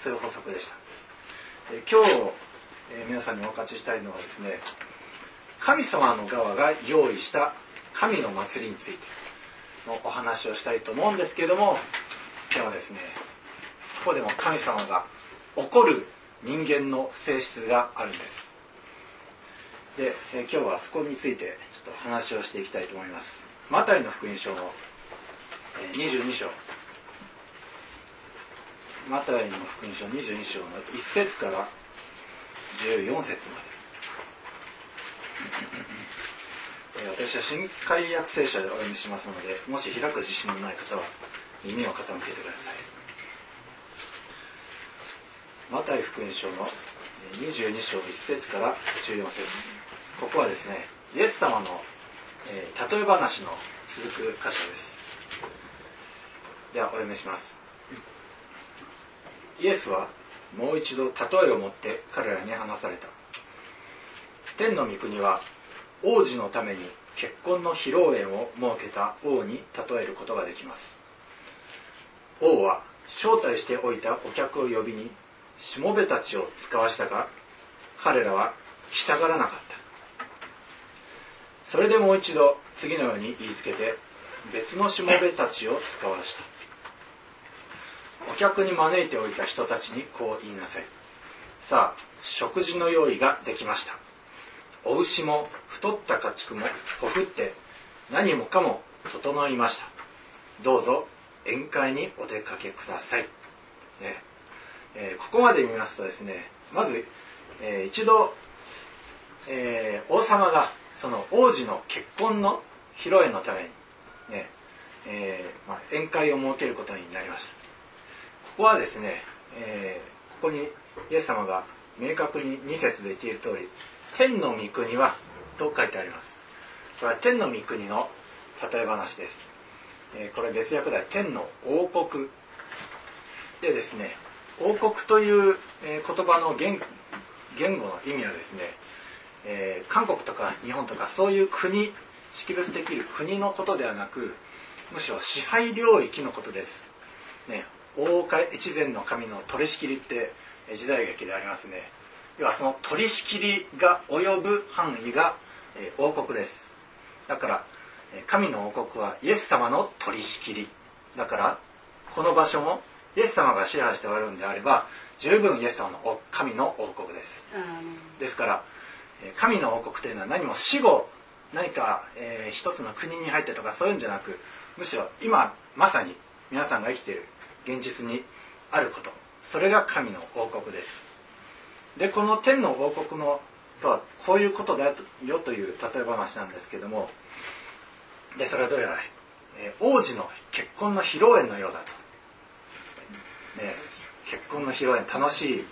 そういう法則でした、えー、今日、え皆さんにお勝ちしたいのはですね神様の側が用意した神の祭りについてのお話をしたいと思うんですけども今日はですねそこでも神様が怒る人間の性質があるんです。で、え今日はそこについてちょっと話をしていきたいと思います。マタイの福音書の、え22章。マタイの福音書22章の1節から14節まで。私は新海約聖書でお読みしますのでもし開く自信のない方は耳を傾けてください。マタイ福音書の22章1節から14節。ここはですねイエス様の、えー、例え話の続く箇所です。ではお読みします。イエスはもう一度例えを持って彼らに話された。天の御国は王子のために結婚の披露宴を設けた王に例えることができます。王は招待しておいたお客を呼びにしもべたちを使わしたが彼らは来たがらなかった。それでもう一度次のように言いつけて別のしもべたちを使わした。お客に招いておいた人たちにこう言いなさい。さあ食事の用意ができました。お牛も太った家畜もほふって何もかも整いました。どうぞ宴会にお出かけください、ね。えー、ここまで見ますとですねまず、えー、一度、えー、王様がその王子の結婚の披露宴のためにね、えまあ、宴会を設けることになりました。ここはですね、えここにイエス様が明確に2節で言っている通り天の御国はと書いてあります。これは天の御国の例え話です。えこれ別訳では天の王国でですね王国という、え言葉の言語の意味はですね、え、韓国とか日本とかそういう国識別できる国のことではなくむしろ支配領域のことです、ね、大岡越前の神の取り仕切りって時代劇でありますね。要はその取り仕切りが及ぶ範囲が、えー、王国です。だから神の王国はイエス様の取り仕切り。だからこの場所もイエス様が支配しておられるんであれば十分イエス様の神の王国です。ですから神の王国というのは何も死後何か、えー、一つの国に入ってとかそういうんじゃなくむしろ今まさに皆さんが生きている現実にあること。それが神の王国ですでこの天の王国のとはこういうことだよという例え話なんですけどもでそれはどうやら、えー、王子の結婚の披露宴のようだと、ね、結婚の披露宴楽しい、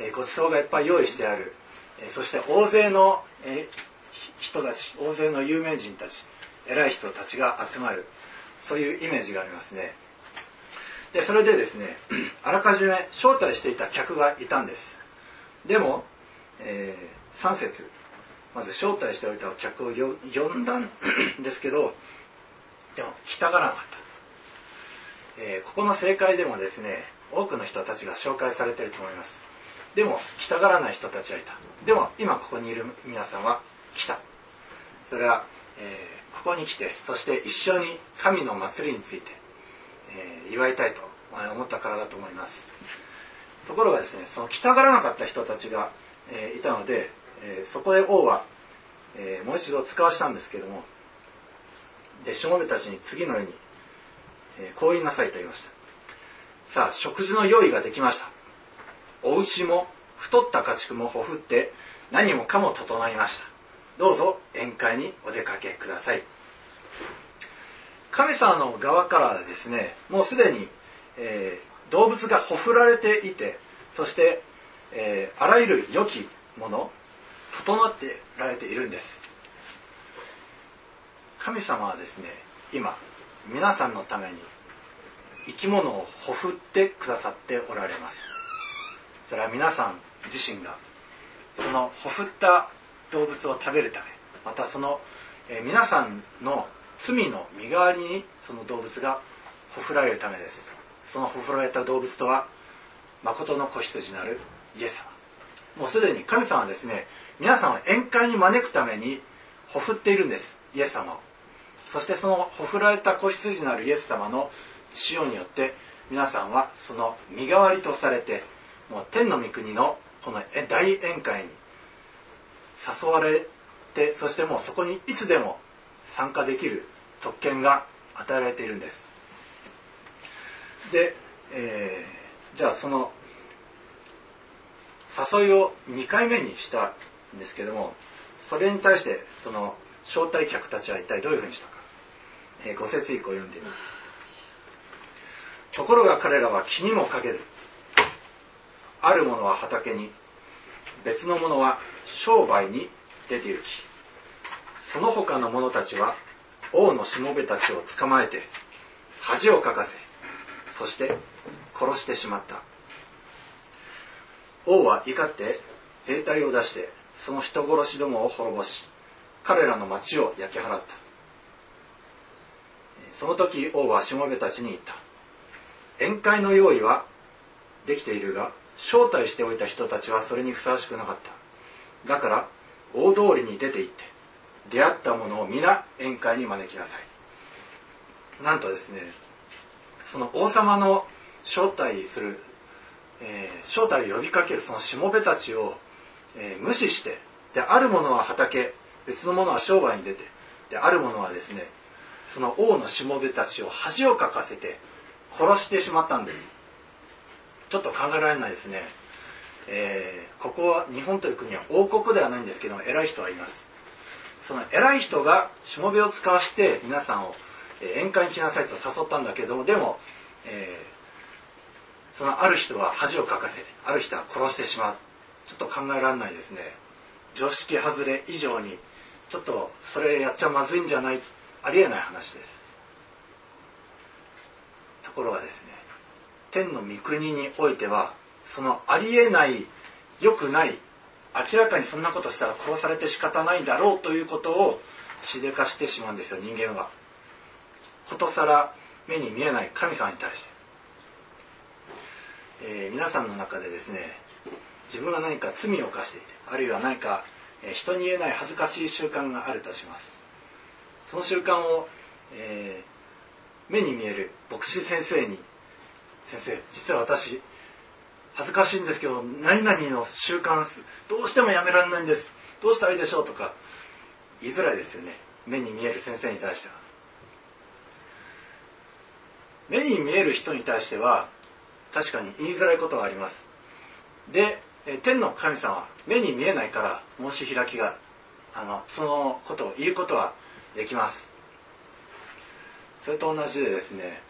えー、ご馳走がいっぱい用意してある、えー、そして大勢の、え人たち大勢の有名人たち偉い人たちが集まる。そういうイメージがありますね。でそれでですね あらかじめ招待していた客がいたんです。でも、えー、3節。まず招待しておいた客を呼んだん ですけどでも来たがらなかった、えー、ここの正解でもですね多くの人たちが紹介されてると思います。でも来たがらない人たちはいた。でも今ここにいる皆さんは来た。それは、えー、ここに来てそして一緒に神の祭りについて、えー、祝いたいと思ったからだと思います。ところがですねその来たがらなかった人たちが、えいたのでえー、そこで王は、えー、もう一度使わしたんですけどもでしもべたちに次のように、え、こう言いなさいと言いました。さあ食事の用意ができました。お牛も太った家畜もほふって何もかも整いました。どうぞ宴会にお出かけください。神様の側からですねもうすでに、えー、動物がほふられていてそして、えー、あらゆる良きもの整ってられているんです。神様はですね今皆さんのために生き物をほふってくださっておられます。それは皆さん自身がそのほふった動物を食べるためまたその、えー、皆さんの罪の身代わりにその動物がほふられるためです。そのほふられた動物とは誠の子羊なるイエス様。もうすでに神様はですね皆さんを宴会に招くためにほふっているんです。イエス様を。そしてそのほふられた子羊なるイエス様の血によって皆さんはその身代わりとされてもう天の御国のこの大宴会に誘われてそしてもうそこにいつでも参加できる特権が与えられているんです。で、えー、じゃあその誘いを2回目にしたんですけどもそれに対してその招待客たちは一体どういうふうにしたか、えー、ご説以降読んでいます。ところが彼らは気にもかけずある者は畑に別の者は商売に出て行きその他の者たちは王のしもべたちを捕まえて恥をかかせそして殺してしまった。王は怒って兵隊を出してその人殺しどもを滅ぼし彼らの町を焼き払った。その時王はしもべたちに言った。宴会の用意はできているが招待しておいた人たちはそれにふさわしくなかった。だから大通りに出て行って出会った者を皆宴会に招きなさい。なんとですねその王様の招待する、えー、招待を呼びかけるそのしもべたちを、えー、無視してである者は畑別の者は商売に出てである者はですねその王のしもべたちを恥をかかせて殺してしまったんです。ちょっと考えられないですね、えー、ここは日本という国は王国ではないんですけども偉い人はいます。その偉い人がしもべを使わして皆さんを宴会に来なさいと誘ったんだけどもでも、えー、そのある人は恥をかかせてある人は殺してしまう。ちょっと考えられないですね。常識外れ以上にちょっとそれやっちゃまずいんじゃないありえない話です。ところがですね天の御国においてはそのありえない良くない明らかにそんなことしたら殺されて仕方ないだろうということをしでかしてしまうんですよ人間は。ことさら目に見えない神様に対して、えー、皆さんの中でですね自分が何か罪を犯していてあるいは何か人に言えない恥ずかしい習慣があるとしますその習慣を、えー、目に見える牧師先生に「先生実は私恥ずかしいんですけど何々の習慣どうしてもやめられないんですどうしたらいいでしょう?」とか言いづらいですよね目に見える先生に対しては。目に見える人に対しては確かに言いづらいことがあります。で天の神様は目に見えないから申し開きがあのそのことを言うことはできます。それと同じでですね、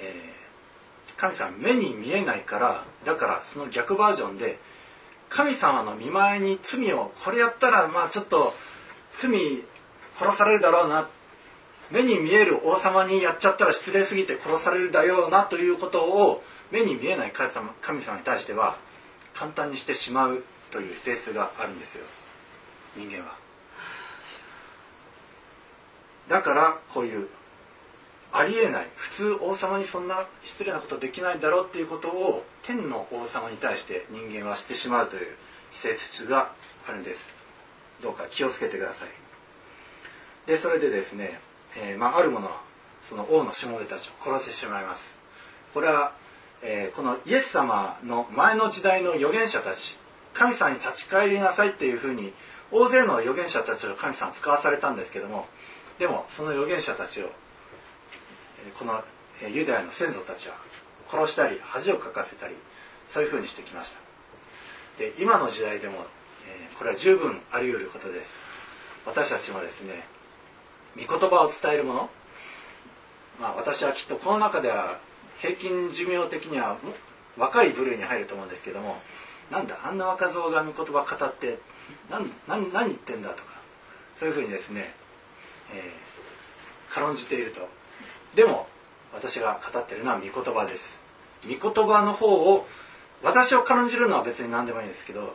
えー、神様目に見えないからだからその逆バージョンで神様の見前に罪をこれやったらまあちょっと罪殺されるだろうなっ目に見える王様にやっちゃったら失礼すぎて殺されるだよなということを目に見えない神様神様に対しては簡単にしてしまうという性質があるんですよ。人間は。だからこういうありえない普通王様にそんな失礼なことできないだろうっていうことを天の王様に対して人間はしてしまうという性質があるんです。どうか気をつけてください。でそれでですね、えー、まあ、ある者はその王のしもべたちを殺してしまいます。これは、えー、このイエス様の前の時代の預言者たち神様に立ち返りなさいっていうふうに大勢の預言者たちを神様は使わされたんですけどもでもその預言者たちをこのユダヤの先祖たちは殺したり恥をかかせたりそういうふうにしてきました。で今の時代でも、えこれは十分あり得ることです。私たちもですね御言葉を伝えるもの。まあ私はきっとこの中では平均寿命的には若い部類に入ると思うんですけどもなんだあんな若造が御言葉語って何何何言ってんだとかそういうふうにですねえー、軽んじていると。でも私が語ってるのは御言葉です。御言葉の方を私を軽んじるのは別に何でもいいんですけど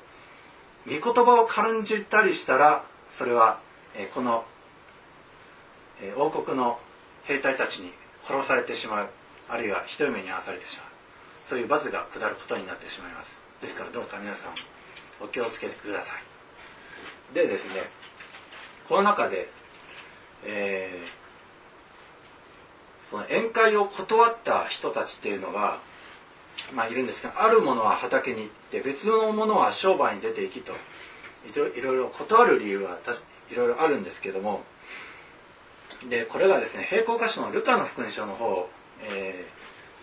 御言葉を軽んじたりしたらそれは、えー、この、王国の兵隊たちに殺されてしまうあるいはひどい目に遭わされてしまう。そういう罰が下ることになってしまいます。ですからどうか皆さんお気をつけてください。でですねこの中でえー、その宴会を断った人たちっていうのが、まあ、いるんですがあるものは畑に行って別のものは商売に出ていきといろいろ断る理由はいろいろあるんですけどもでこれがですね並行歌詞のルカの福音書の方、え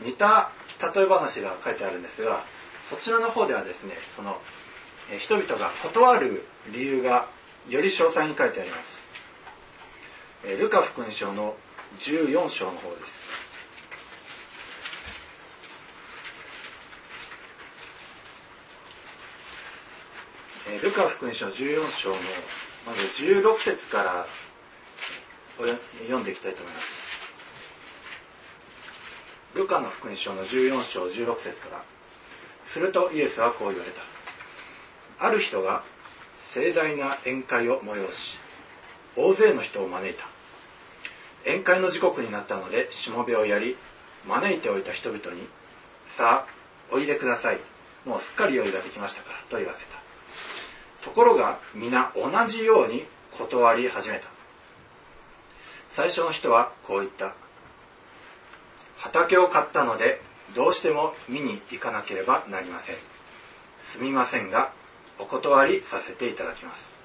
ー、似た例え話が書いてあるんですがそちらの方ではですねその、えー、人々が断る理由がより詳細に書いてありますルカ福音書の14章の方です。ルカ福音書14章のまず16節から読んでいきたいと思います。ルカの福音書の14章16節からするとイエスはこう言われた。ある人が盛大な宴会を催し大勢の人を招いた。宴会の時刻になったのでしもべをやり招いておいた人々にさあおいでください。もうすっかり用意ができましたからと言わせた。ところが皆同じように断り始めた。最初の人はこう言った。畑を買ったのでどうしても見に行かなければなりません。すみませんがお断りさせていただきます、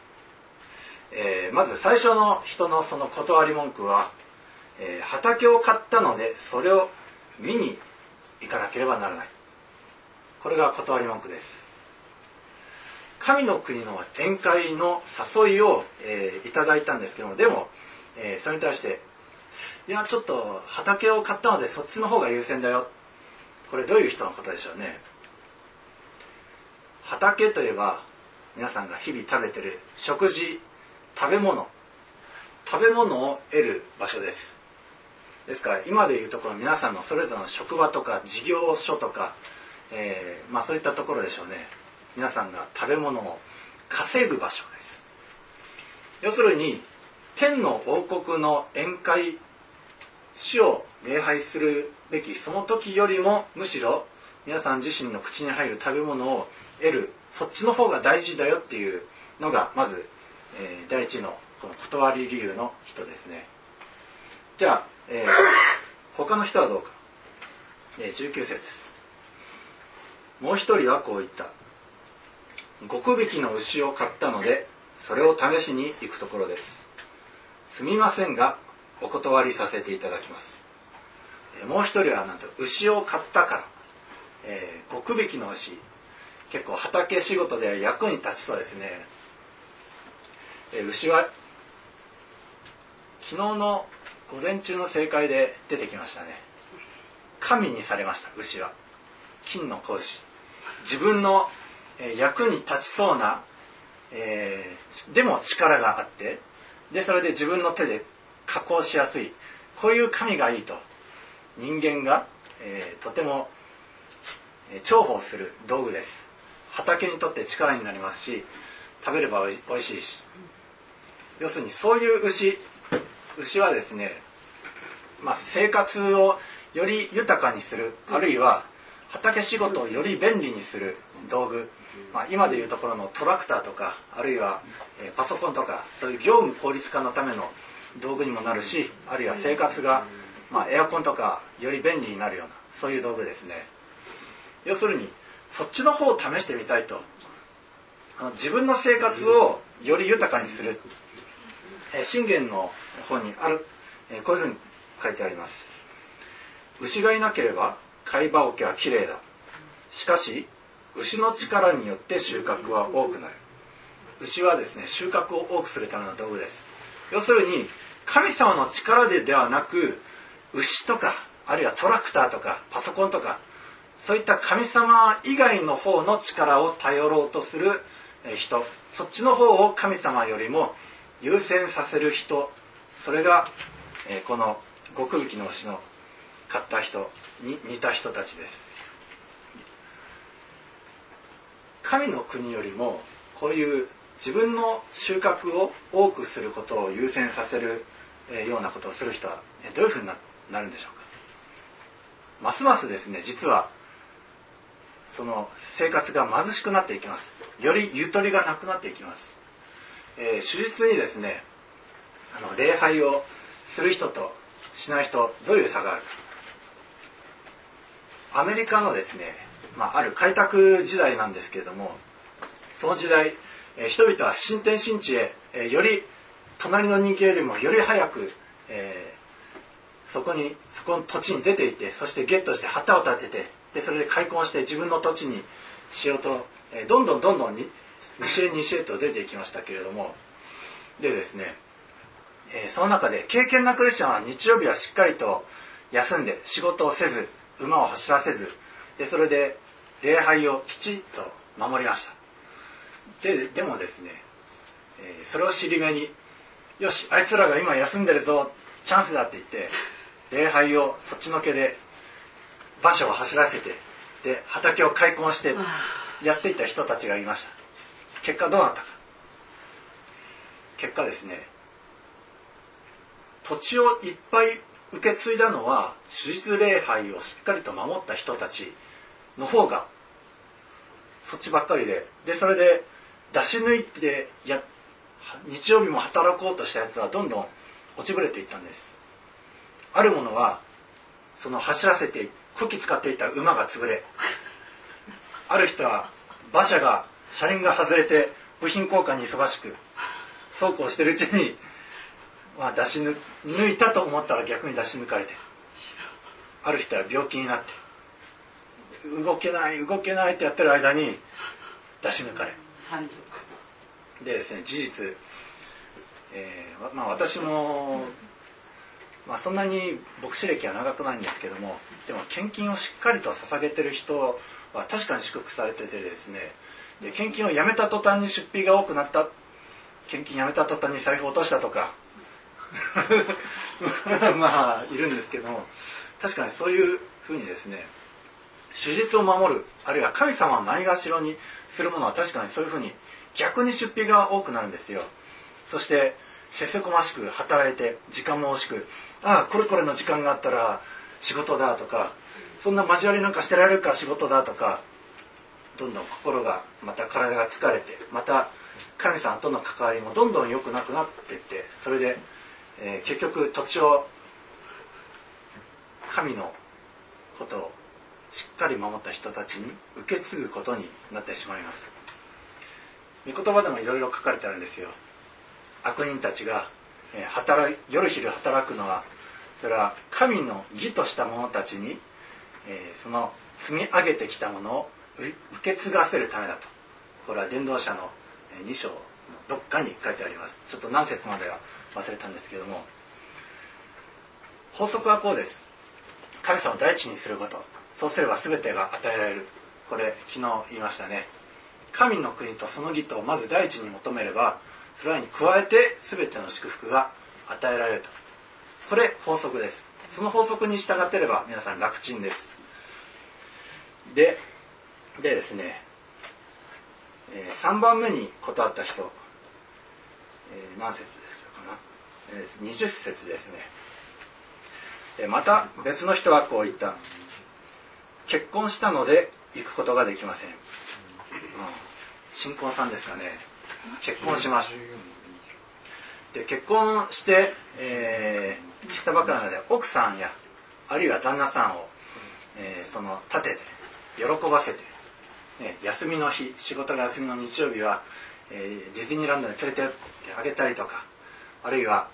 えー、まず最初の人のその断り文句は、えー、畑を買ったのでそれを見に行かなければならない。これが断り文句です。神の国の展開の誘いを、えー、いただいたんですけどもでも、えー、それに対していやちょっと畑を買ったのでそっちの方が優先だよ。これどういう人のことでしょうね。畑といえば皆さんが日々食べてる食事食べ物。食べ物を得る場所です。ですから今でいうところ皆さんのそれぞれの職場とか事業所とか、えー、まあ、そういったところでしょうね。皆さんが食べ物を稼ぐ場所です。要するに天の王国の宴会主を礼拝するべきその時よりもむしろ皆さん自身の口に入る食べ物を得るそっちの方が大事だよっていうのがまず、えー、第一のこの断り理由の人ですね。じゃあ、えー、他の人はどうか、えー、19節もう一人はこう言った。極引きの牛を買ったのでそれを試しに行くところです。すみませんがお断りさせていただきます。もう一人はなんと牛を買ったから、えー、極引きの牛。結構畑仕事では役に立ちそうですね、えー、牛は昨日の午前中の正解で出てきましたね。神にされました牛は。金の子牛。自分の役に立ちそうな、えー、でも力があってでそれで自分の手で加工しやすい。こういう神がいいと。人間が、えー、とても重宝する道具です。畑にとって力になりますし食べればおいしいし。要するにそういう牛。牛はですね、まあ、生活をより豊かにする。あるいは畑仕事をより便利にする道具。まあ、今でいうところのトラクターとかあるいは、えパソコンとかそういう業務効率化のための道具にもなるしあるいは生活が、まあ、エアコンとかより便利になるようなそういう道具ですね。要するにそっちの方を試してみたいと。あの自分の生活をより豊かにする、信玄の方にある、こういうふうに書いてあります。牛がいなければ貝羽桶はきれいだ。しかし牛の力によって収穫は多くなる。牛はですね収穫を多くするための道具です。要するに神様の力でではなく牛とかあるいはトラクターとかパソコンとかそういった神様以外の方の力を頼ろうとする人。そっちの方を神様よりも優先させる人。それがこの極引きの牛の買った人に似た人たちです。神の国よりもこういう自分の収穫を多くすることを優先させるようなことをする人はどういうふうになるんでしょうか？ますますですね実はその生活が貧しくなっていきます。よりゆとりがなくなっていきます、えー、手術にですねあの礼拝をする人としない人どういう差があるか。アメリカのですねまあ、ある開拓時代なんですけれどもその時代、えー、人々は新天新地へ、えー、より隣の人間よりもより早く、えー、そこにそこの土地に出ていてそしてゲットして旗を立ててでそれで開墾して自分の土地にしようと、えー、どんどんどんどんに西へ西へと出ていきましたけれどもでですね、えー、その中で敬虔なクリスチャンは日曜日はしっかりと休んで仕事をせず馬を走らせずでそれで礼拝をきちっと守りました。ででもですね、えーそれを尻目によしあいつらが今休んでるぞチャンスだって言って礼拝をそっちのけで馬車を走らせてで畑を開墾してやっていた人たちがいました。結果どうなったか。結果ですね土地をいっぱい受け継いだのは手術礼拝をしっかりと守った人たちの方がそっちばっかりで。でそれで出し抜いてや日曜日も働こうとしたやつはどんどん落ちぶれていったんです。あるものはその走らせてこき使っていた馬が潰れ。ある人は馬車が車輪が外れて部品交換に忙しくそうこうしてるうちに、まあ、出し抜抜いたと思ったら逆に出し抜かれて。ある人は病気になって。動けない動けないってやってる間に出し抜かれ三十。でですね事実、えーわまあ、私も、まあ、そんなに牧師歴は長くないんですけどもでも献金をしっかりと捧げてる人は確かに祝福されててですねで献金をやめた途端に出費が多くなった献金やめた途端に財布落としたとか まあいるんですけども確かにそういうふうにですね手術を守るあるいは神様をないがしろにするものは確かにそういうふうに逆に出費が多くなるんですよ。そしてせせこましく働いて時間も惜しくああこれこれの時間があったら仕事だとかそんな交わりなんかしてられるか仕事だとかどんどん心がまた体が疲れてまた神さんとの関わりもどんどん良くなくなっていってそれで、えー結局土地を神のことをしっかり守った人たちに受け継ぐことになってしまいます。御言葉でもいろいろ書かれてあるんですよ。悪人たちが、働夜昼働くのはそれは神の義とした者たちに、えその積み上げてきたものを受け継がせるためだと。これは伝道者の2章のどっかに書いてあります。ちょっと何節までは忘れたんですけども。法則はこうです。神様を第一にすること。そうすれば全てが与えられる。これ昨日言いましたね。神の国とその義とをまず第一に求めればそれらに加えて全ての祝福が与えられると。これ法則です。その法則に従ってれば皆さん楽ちんです。ででですね、え3番目に断った人、えー何節でしたかな、え20節ですね。えまた別の人はこう言った。結婚したので行くことができません、うん、新婚さんですかね。結婚しました。で結婚して、えーしたばかりなので奥さんやあるいは旦那さんを、えーその立てて喜ばせて、ね、休みの日仕事が休みの日曜日は、えーディズニーランドに連れてってあげたりとかあるいは、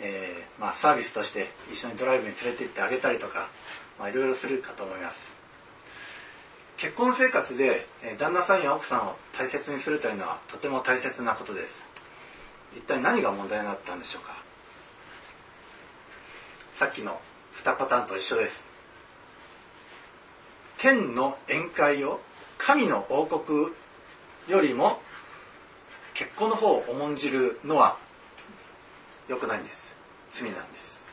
えーまあ、サービスとして一緒にドライブに連れて行ってあげたりとか、まあ、いろいろするかと思います。結婚生活で旦那さんや奥さんを大切にするというのはとても大切なことです。一体何が問題になったんでしょうか？さっきの2パターンと一緒です。天の宴会を神の王国よりも結婚の方を重んじるのは良くないんです。罪なんです。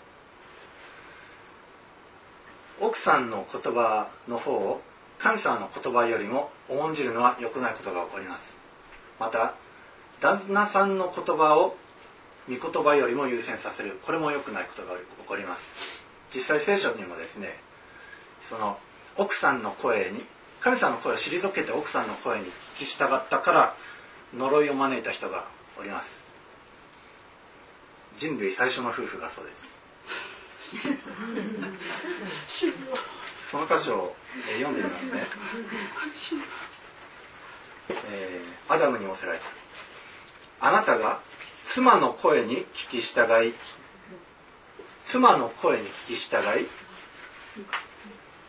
奥さんの言葉の方を神様の言葉よりも重んじるのは良くないことが起こります。また旦那さんの言葉を御言葉よりも優先させる。これも良くないことが起こります。実際聖書にもですねその奥さんの声に神様の声を退けて奥さんの声に聞き従ったから呪いを招いた人がおります。人類最初の夫婦がそうです。その箇所をえ読んでみますね、えーアダムに仰せられた。あなたが妻の声に聞き従い妻の声に聞き従い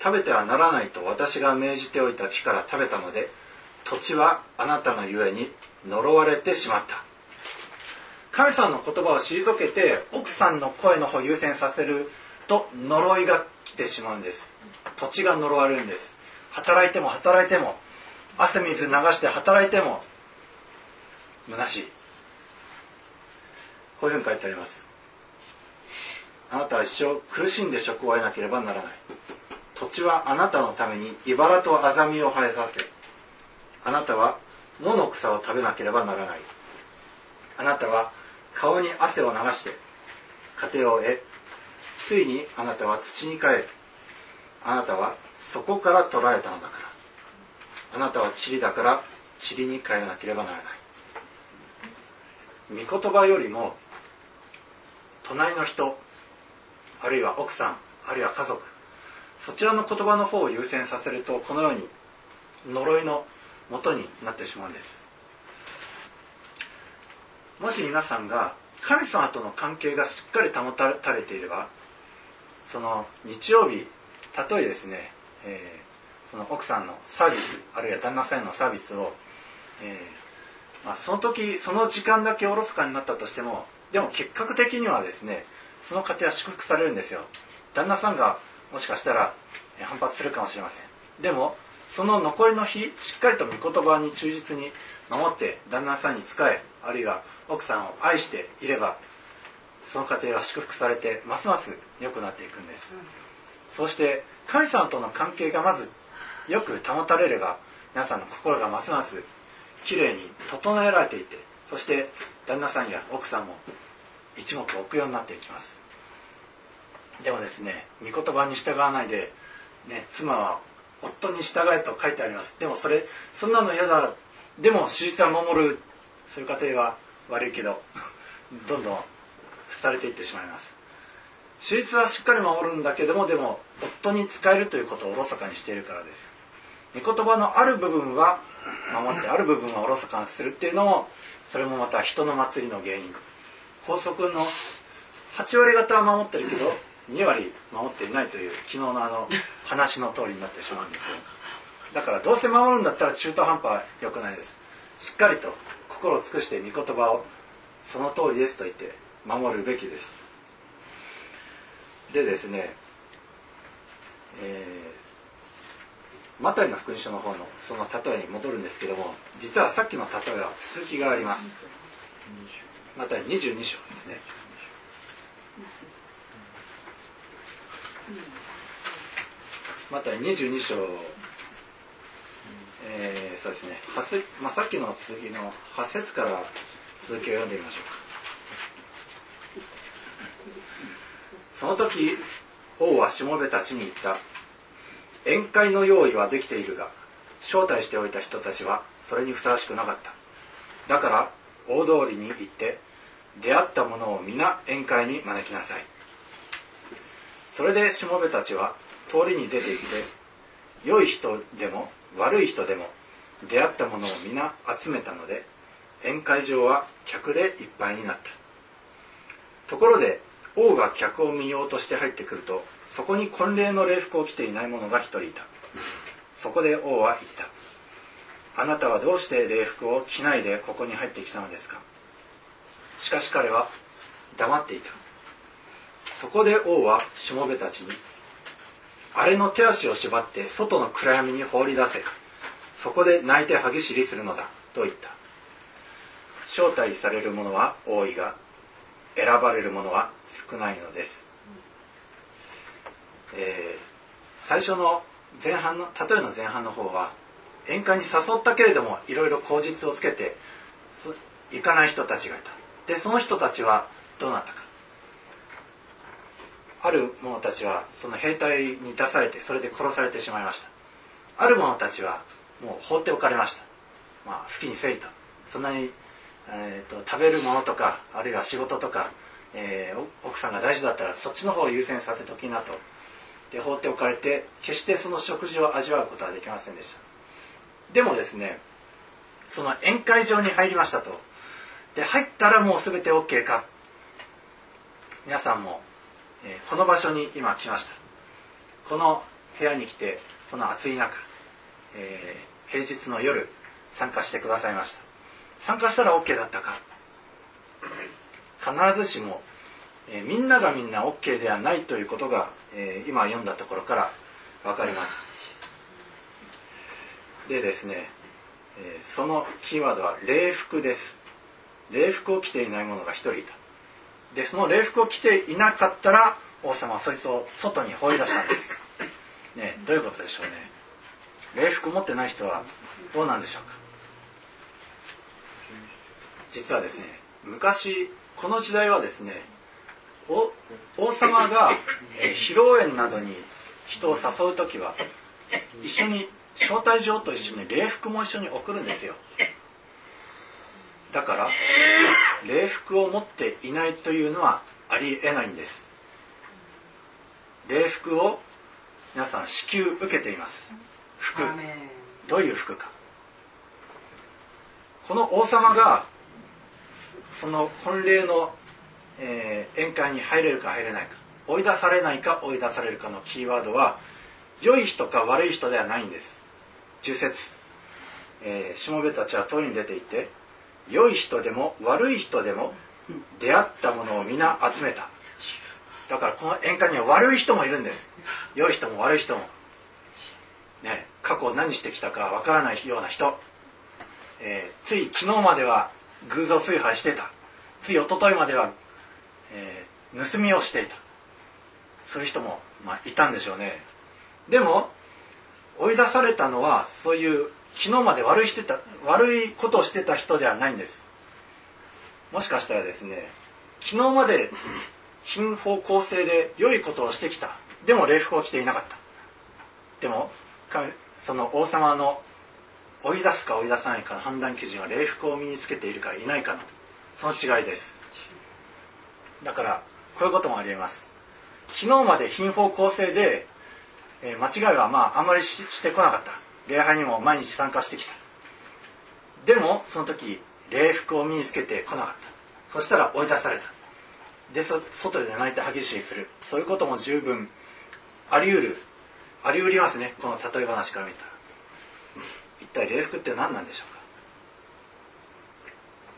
食べてはならないと私が命じておいた木から食べたので土地はあなたのゆえに呪われてしまった。神様の言葉を退けて奥さんの声の方を優先させると呪いが来てしまうんです。土地が呪われるんです。働いても働いても。汗水流して働いても虚しい。こういうふうに書いてあります。あなたは一生苦しんで職を得なければならない。土地はあなたのために茨とアザミを生えさせあなたは野の草を食べなければならない。あなたは顔に汗を流して家庭を得ついにあなたは土に帰る。あなたはそこから捕らえたのだから。あなたは塵だから塵に帰らなければならない。御言葉よりも隣の人あるいは奥さんあるいは家族そちらの言葉の方を優先させるとこのように呪いの元になってしまうんです。もし皆さんが神様との関係がしっかり保たれていればその日曜日たとえですね、えー、その奥さんのサービスあるいは旦那さんへのサービスを、えー、まあ、その時その時間だけおろそかになったとしてもでも結果的にはですねその家庭は祝福されるんですよ。旦那さんがもしかしたら反発するかもしれません。でもその残りの日しっかりと御言葉に忠実に守って旦那さんに仕えあるいは奥さんを愛していればその家庭は祝福されてますます良くなっていくんです、そして神様との関係がまずよく保たれれば皆さんの心がますますきれいに整えられていてそして旦那さんや奥さんも一目置くようになっていきます。でもですね御言葉に従わないで、ね、妻は夫に従えと書いてあります。でもそれそんなの嫌だ。でも手術は守る。そういう家庭は悪いけどどんどんされていってしまいます。手術はしっかり守るんだけどもでも夫に使えるということをおろそかにしているからです。御言葉のある部分は守ってある部分はおろそかにするっていうのもそれもまた人の祭りの原因。法則の8割方は守ってるけど2割守っていないという昨日のあの話の通りになってしまうんですよ。だからどうせ守るんだったら中途半端は良くないです。しっかりと心を尽くして御言葉をその通りですと言って守るべきです。でですねえー、マタイの福音書の方のその例えに戻るんですけども実はさっきの例えは続きがあります。マタイ22章ですね。マタイ22章えー、そうですね。8節、まあ、さっきの続きの8節から続きを読んでみましょうか。その時王はしもべたちに言った。宴会の用意はできているが招待しておいた人たちはそれにふさわしくなかった。だから大通りに行って出会った者を皆宴会に招きなさい。それでしもべたちは通りに出て行って良い人でも悪い人でも出会った者を皆集めたので宴会場は客でいっぱいになった。ところで王が客を見ようとして入ってくるとそこに婚礼の礼服を着ていない者が一人いた。そこで王は言った。あなたはどうして礼服を着ないでここに入ってきたのですか？しかし彼は黙っていた。そこで王はしもべたちにあれの手足を縛って外の暗闇に放り出せそこで泣いて歯ぎしりするのだと言った。招待される者は多いが選ばれるものは少ないのです、えー、最初の前半の例えの前半の方は宴会に誘ったけれどもいろいろ口実をつけて行かない人たちがいた。でその人たちはどうなったか。ある者たちはその兵隊に出されてそれで殺されてしまいました。ある者たちはもう放っておかれました。まあ好きにせいと。そんなにえーと、食べるものとかあるいは仕事とか、えー、奥さんが大事だったらそっちの方を優先させておきなと。で放っておかれて決してその食事を味わうことはできませんでした。でもですねその宴会場に入りましたと。で入ったらもう全て OK か。皆さんも、えー、この場所に今来ました。この部屋に来てこの暑い中、えー、平日の夜参加してくださいました。参加したら OK だったか。必ずしも、えー、みんながみんな OK ではないということが、えー、今読んだところから分かります。でですね、えー、そのキーワードは礼服です。礼服を着ていない者が一人いた。でその礼服を着ていなかったら王様はそいつを外に放り出したんです。ねどういうことでしょうね。礼服持ってない人はどうなんでしょうか。実はですね昔この時代はですね王様が、え披露宴などに人を誘う時は一緒に招待状と一緒に礼服も一緒に送るんですよ。だから礼服を持っていないというのはありえないんです。礼服を皆さん支給受けています。服。どういう服か。この王様がその婚礼の、えー、宴会に入れるか入れないか追い出されないか追い出されるかのキーワードは良い人か悪い人ではないんです。10節、え、しもべたちは通りに出ていて良い人でも悪い人でも出会ったものを皆集めた。だからこの宴会には悪い人もいるんです。良い人も悪い人も。ね過去何してきたかわからないような人、えー、つい昨日までは偶像崇拝してた。つい一昨日までは、えー、盗みをしていた。そういう人も、まあ、いたんでしょうね。でも追い出されたのはそういう昨日まで悪いしてた悪いことをしてた人ではないんです。もしかしたらですね昨日まで貧乏公正で良いことをしてきた。でも礼服を着ていなかった。でもその王様の追い出すか追い出さないかの判断基準は礼服を身につけているかいないかのその違いです。だからこういうこともありえます。昨日まで貧乏公正でえー、間違いはまああんまりしてこなかった。礼拝にも毎日参加してきた。でもその時礼服を身につけてこなかった。そしたら追い出された。で外で泣いて歯ぎしりする。そういうことも十分あり得る。あり得りますね。この例え話から見たら。一体礼服って何なんでしょうか？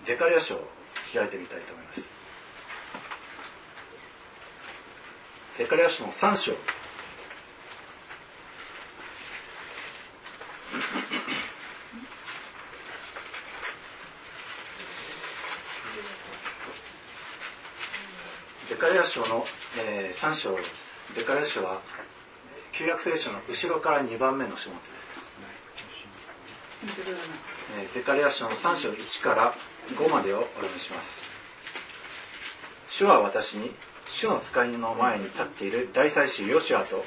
ゼカリア書を開いてみたいと思いますゼカリア書の3章ゼカリア書の、えー、3章です。ゼカリア書は旧約聖書の後ろから2番目の書物です。えー、ゼカリア書の3章1から5までをお読みします。主は私に主の使いの前に立っている大祭司ヨシュアと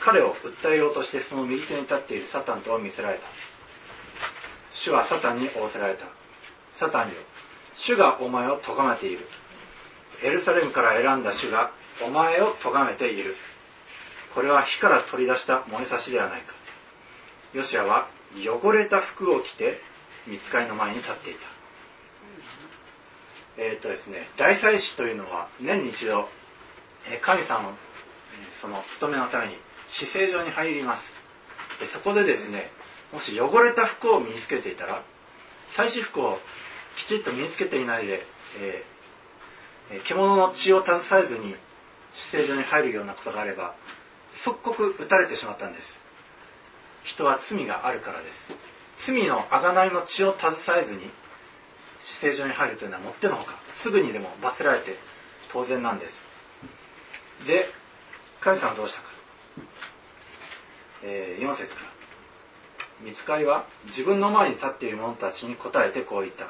彼を訴えようとしてその右手に立っているサタンとを見せられた。主はサタンに仰せられた。サタンよ主がお前を咎めている。エルサレムから選んだ主がお前を咎めている。これは火から取り出した燃えさしではないか。ヨシアは汚れた服を着て見つかりの前に立っていた。えー、っとですね大祭司というのは年に一度神様のその務めのために死聖所に入ります。でそこでですねもし汚れた服を身につけていたら祭祀服をきちっと身につけていないで、えー、獣の血を携えずに死聖所に入るようなことがあれば即刻撃たれてしまったんです。人は罪があるからです。罪の贖いの血を携えずに死聖所に入るというのはもってのほかすぐにでも罰せられて当然なんです。で神様はどうしたか、えー、4節から。見つかりは自分の前に立っている者たちに答えてこう言った。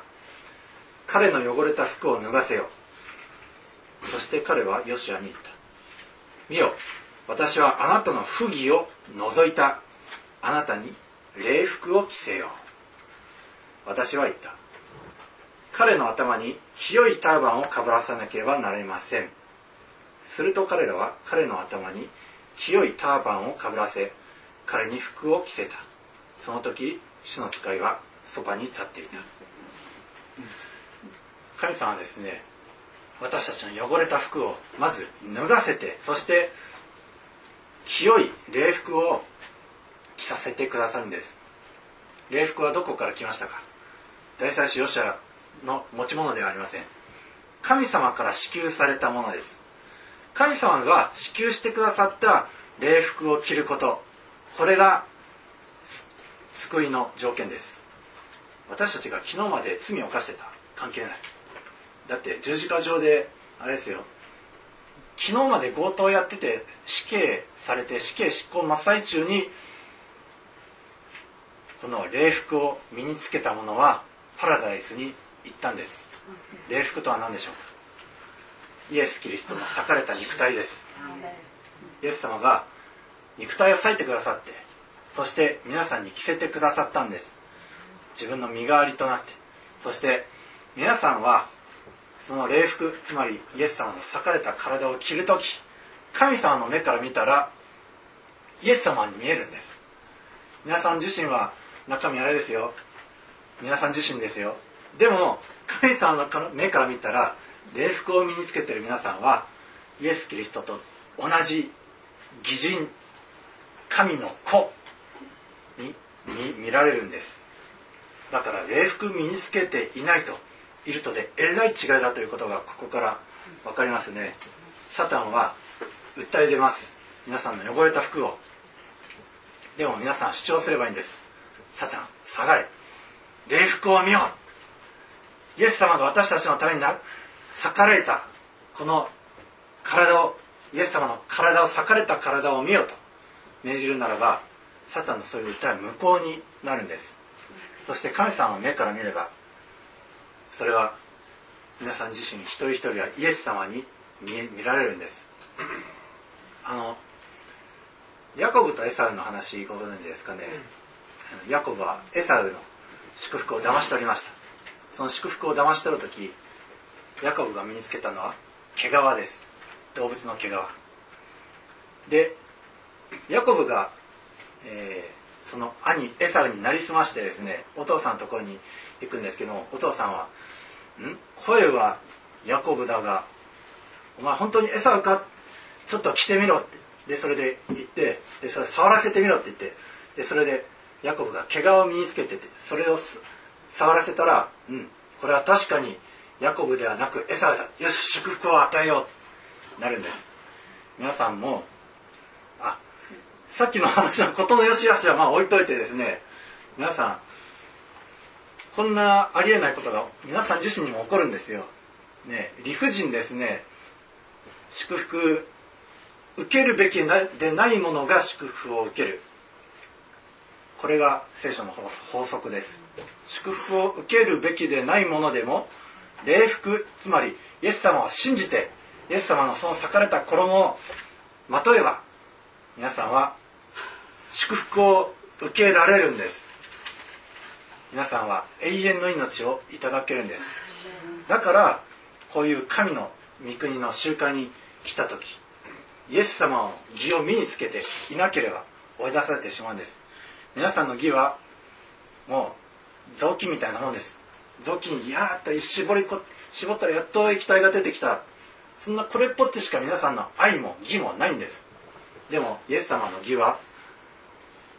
彼の汚れた服を脱がせよそして彼はヨシアに言った。見よ私はあなたの不義を除いた。あなたに礼服を着せよう。私は言った。彼の頭に清いターバンをかぶらさなければなりません。すると彼らは彼の頭に清いターバンをかぶらせ彼に服を着せた。その時主の使いはそばに立っていた。神様はですね私たちの汚れた服をまず脱がせてそして清い礼服を着させてくださるんです。礼服はどこから来ましたか？大祭司ヨシアの持ち物ではありません。神様から支給されたものです。神様が支給してくださった礼服を着ること。これが救いの条件です。私たちが昨日まで罪を犯してた。関係ない。だって十字架上であれですよ。昨日まで強盗やってて死刑されて死刑執行真っ最中にこの礼服を身につけた者はパラダイスに行ったんです。礼服とは何でしょうか？イエス・キリストの裂かれた肉体です。イエス様が肉体を裂いてくださってそして皆さんに着せてくださったんです。自分の身代わりとなって。そして皆さんはその礼服つまりイエス様の裂かれた体を着るとき神様の目から見たらイエス様に見えるんです。皆さん自身は中身あれですよ。皆さん自身ですよ。でも神様の目から見たら礼服を身につけてる皆さんはイエス・キリストと同じ義人神の子に見られるんです。だから礼服身につけていないといるとでえらい違いだということがここから分かりますね。サタンは訴え出ます。皆さんの汚れた服を。でも皆さん主張すればいいんです。サタン下がれ。礼服を見よう。イエス様が私たちのために裂かれたこの体をイエス様の体を裂かれた体を見ようと。命じるならばサタンのそういう訴えは無効になるんです。そして神様の目から見ればそれは皆さん自身一人一人はイエス様に見られるんです。あのヤコブとエサウの話ご存知ですかね。ヤコブはエサウの祝福を騙し取りました。その祝福を騙し取る時ヤコブが身につけたのは毛皮です。動物の毛皮。でヤコブが、えー、その兄エサウになりすましてですねお父さんのところに行くんですけどもお父さんは「ん？声はヤコブだがお前本当にエサウか？ちょっと着てみろ」って。でそれで言ってでそれ触らせてみろって言ってでそれでヤコブが毛皮を身につけててそれを触らせたらうんこれは確かにヤコブではなくエサウだよし祝福を与えよう。なるんです。皆さんもあさっきの話のことの良し悪しはまあ置いといてですね。皆さんこんなありえないことが皆さん自身にも起こるんですよ、ね、理不尽ですね。祝福受けるべきでないものが祝福を受ける。これが聖書の法則です。祝福を受けるべきでないものでも礼服つまりイエス様を信じてイエス様のその裂かれた衣をまとえば皆さんは祝福を受けられるんです。皆さんは永遠の命をいただけるんです。だからこういう神の御国の集会に来た時イエス様を義を身につけていなければ追い出されてしまうんです。皆さんの義はもう臓器みたいなもんです。雑巾にやーっと絞りこ絞ったらやっと液体が出てきた。そんなこれっぽっちしか皆さんの愛も義もないんです。でもイエス様の義は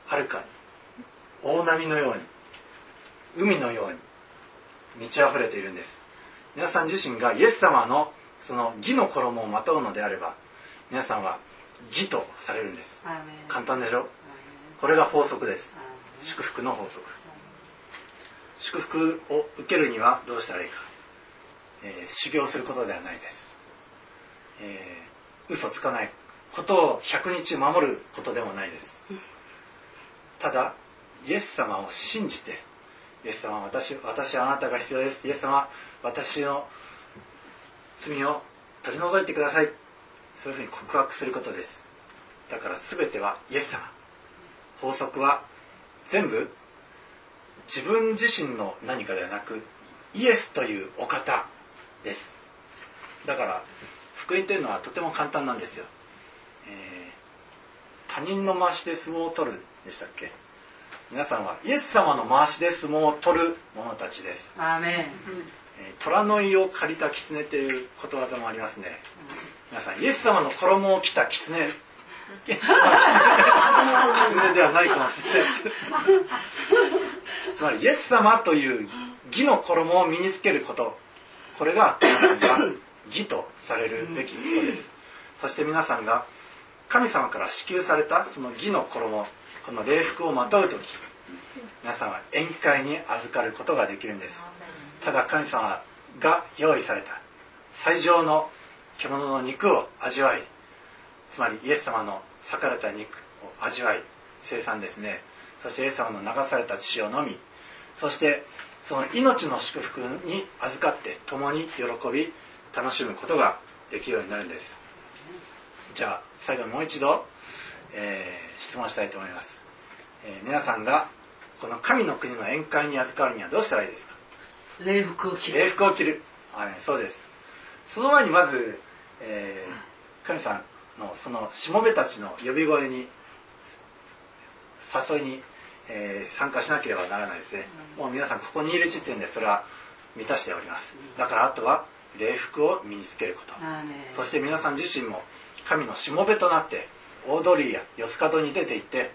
はるかに大波のように海のように満ち溢れているんです。皆さん自身がイエス様のその義の衣をまとうのであれば皆さんは義とされるんです。簡単でしょ？これが法則です。祝福の法則。祝福を受けるにはどうしたらいいか、えー、修行することではないです、えー、嘘つかないことを100日守ることでもないです。ただイエス様を信じてイエス様私私はあなたが必要です。イエス様私の罪を取り除いてください。そういうふうに告白することです。だから全てはイエス様。法則は全部自分自身の何かではなくイエスというお方です。だから福音というのはとても簡単なんですよ、えー、他人の回しで相撲を取るでしたっけ？皆さんはイエス様の回しで相撲を取る者たちです。アーメン、えー、虎の胃を借りた狐ということわざもありますね。皆さんイエス様の衣を着た狐狐ではないかもしれないつまりイエス様という義の衣を身につけること。これが皆さんが義とされるべきことです。そして皆さんが神様から支給されたその義の衣この礼服をまとう時皆さんは宴会に預かることができるんです。ただ神様が用意された最上の獣の肉を味わいつまりイエス様の裂かれた肉を味わい生産ですね。そしてイエス様の流された血を飲みそしてその命の祝福に預かって共に喜び楽しむことができるようになるんです。じゃあ最後にもう一度、えー、質問したいと思います、えー、皆さんがこの神の国の宴会に預かるにはどうしたらいいですか？礼服を着る。礼服を着る。はいそうです。その前にまず、えー、神さんのそのしもべたちの呼び声に誘いに、えー、参加しなければならないですね、もう皆さんここにいる時点でそれは満たしております。だからあとは礼服を身につけること。そして皆さん自身も神のしもべとなって大通りや四つ角に出て行って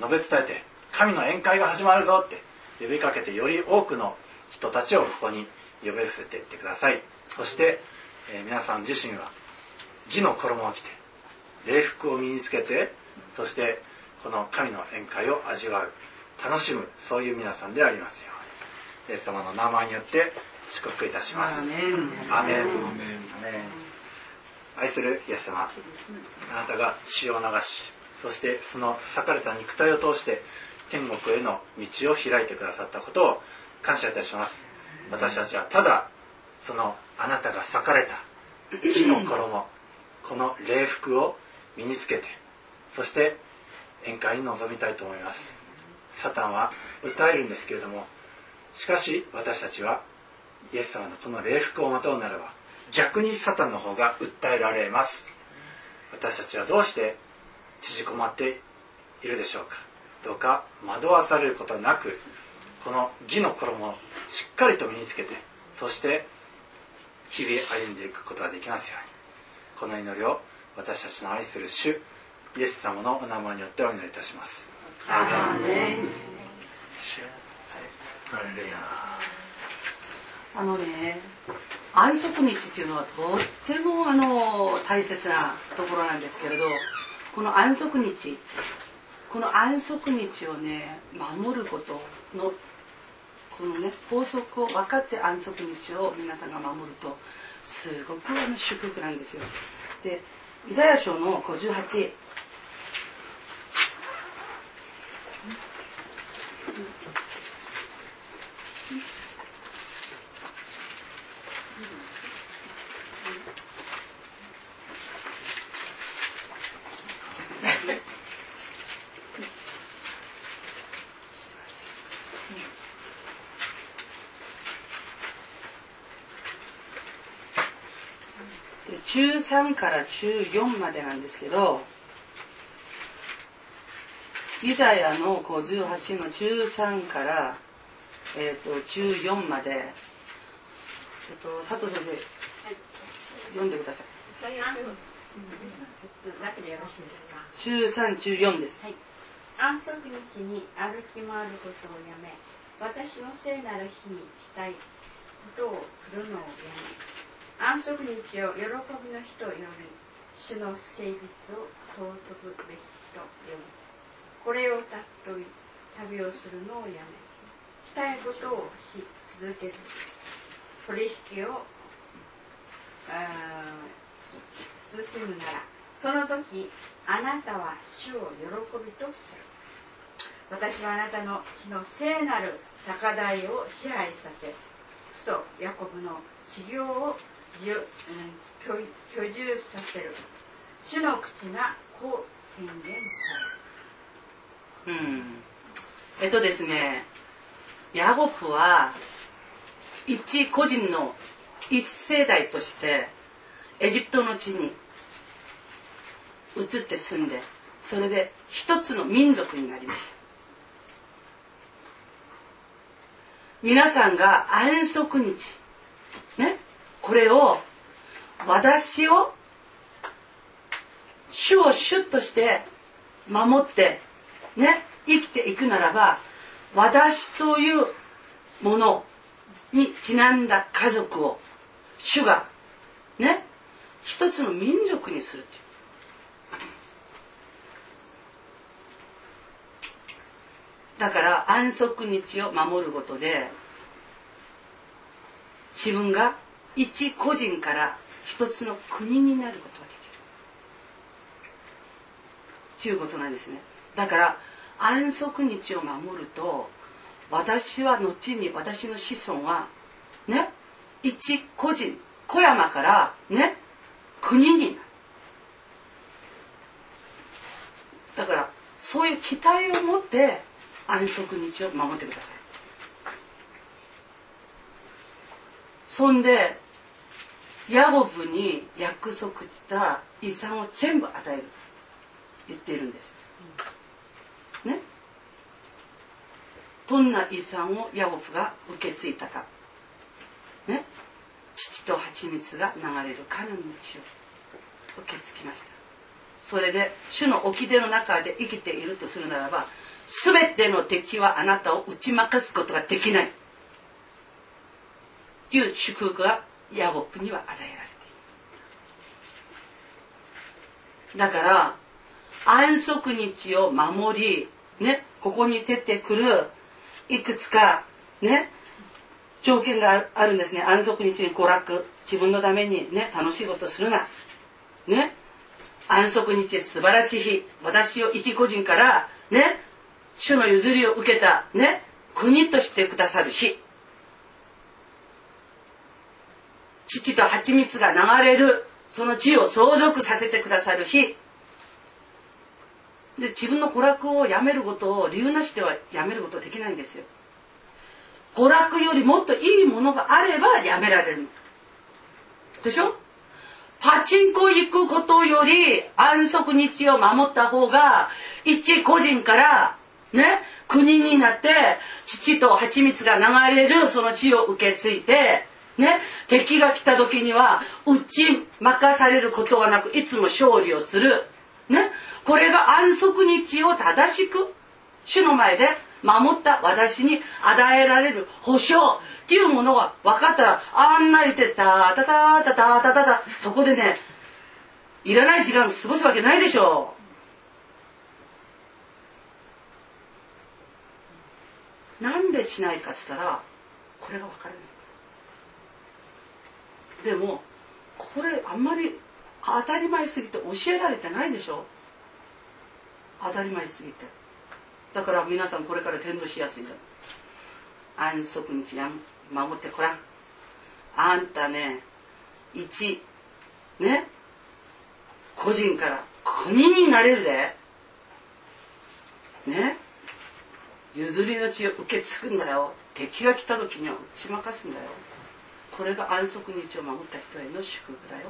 述べ伝えて神の宴会が始まるぞって呼びかけてより多くの人たちをここに呼び寄せていってください。そして、えー、皆さん自身は義の衣を着て礼服を身につけてそしてこの神の宴会を味わう。楽しむ。そういう皆さんでありますように。イエス様の名前によって祝福いたします。アメン。アメン。愛するイエス様。あなたが血を流しそしてその裂かれた肉体を通して天国への道を開いてくださったことを感謝いたします。私たちはただそのあなたが裂かれた木の衣この礼服を身につけてそして宴会に臨みたいと思います。サタンは訴えるんですけれどもしかし私たちはイエス様のこの礼服をまとうならば逆にサタンの方が訴えられます。私たちはどうして縮こまっているでしょうか。どうか惑わされることなくこの義の衣をしっかりと身につけてそして日々歩んでいくことができますように。この祈りを私たちの愛する主イエス様のお名前によってお祈りいたします。アメン。あのね安息日っていうのはとってもあの大切なところなんですけれどこの安息日この安息日をね守ることのこのね法則を分かって安息日を皆さんが守るとすごくあの祝福なんですよ。でイザヤ書の58中3から中4までなんですけどイザヤの58の中3から、えーと、中4まで、えーと、佐藤先生、はい、読んでください。中3、中4です。はい、安息日に歩き回ることをやめ、私の聖なる日にしたいことをするのをやめ、安息日を喜びの日と呼び主の誠実を尊ぶべきと呼ぶこれをたっとび旅をするのをやめしたいことをし続ける取引を進むならその時あなたは主を喜びとする私はあなたの血の聖なる高台を支配させ父とヤコブの修行を居住させる。主の口がこう宣言される。うん。えっとですねヤゴフは一個人の一世代としてエジプトの地に移って住んでそれで一つの民族になりました。皆さんが安息日ねこれを私を主を主として守ってね生きていくならば私というものにちなんだ家族を主がね一つの民族にするっていう。だから安息日を守ることで自分が一個人から一つの国になることができる。ということなんですね。だから安息日を守ると私は後に私の子孫はね一個人小山からね国になる。だからそういう期待を持って安息日を守ってください。そんでヤゴブに約束した遺産を全部与える言っているんです。ね？どんな遺産をヤゴブが受け継いだか。ね？父と蜂蜜が流れる神の道を受け継ぎました。それで主の掟の中で生きているとするならば全ての敵はあなたを打ち負かすことができない。という祝福がヤゴプには与えられていますだから安息日を守りねここに出てくるいくつかね条件があるんですね。安息日に娯楽自分のためにね楽しいことするな。ね安息日素晴らしい日私を一個人からね主の譲りを受けたね国としてくださる日。父と蜂蜜が流れるその地を相続させてくださる日。で自分の娯楽をやめることを理由なしではやめることできないんですよ。娯楽よりもっといいものがあればやめられる。でしょ？パチンコ行くことより安息日を守った方が一個人からね国になって父と蜂蜜が流れるその地を受け継いでね、敵が来た時には打ち負かされることはなくいつも勝利をする。ね、これが安息日を正しく主の前で守った私に与えられる保証っていうものが分かったらあんな言ってたたたたたたたたそこでねいらない時間過ごすわけないでしょう。なんでしないかっつったらこれが分からない。でもこれあんまり当たり前すぎて教えられてないでしょ？当たり前すぎて。だから皆さんこれから転倒しやすいじゃん。安息日や守ってこらん。あんたね一ね個人から国になれるで。ね譲りの血を受け継ぐんだよ。敵が来た時には打ち負かすんだよ。これが安息日を守った人への祝福だよ。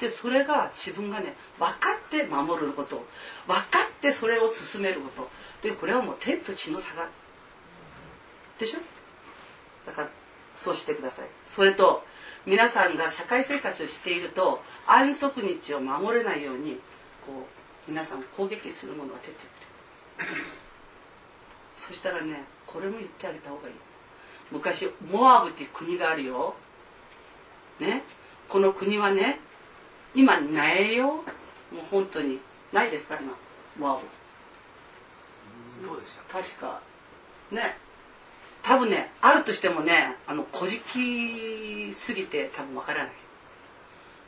でそれが自分がね分かって守ること。分かってそれを進めること。でこれはもう天と地の差がでしょ？だからそうしてください。それと皆さんが社会生活をしていると安息日を守れないようにこう皆さん攻撃するものが出てくる。そしたらねこれも言ってあげた方がいい。昔モアブっていう国があるよ。ね。この国はね今ないよ。もう本当に。ないですか今モアブ。どうでした？確か。ね。多分ねあるとしてもねあの小じきすぎて多分わからない。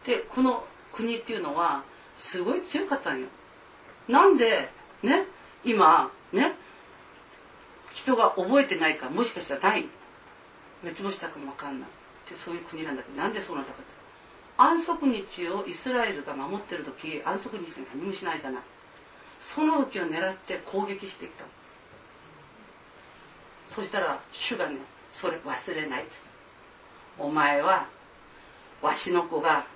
でこの国っていうのはすごい強かったんよ。なんでね今ね人が覚えてないかもしかしたらない滅亡したかも分かんない。ってそういう国なんだけどなんでそうなんだかって。安息日をイスラエルが守ってる時安息日に何もしないじゃない。その時を狙って攻撃してきた。そしたら主がねそれ忘れないっお前はわしの子が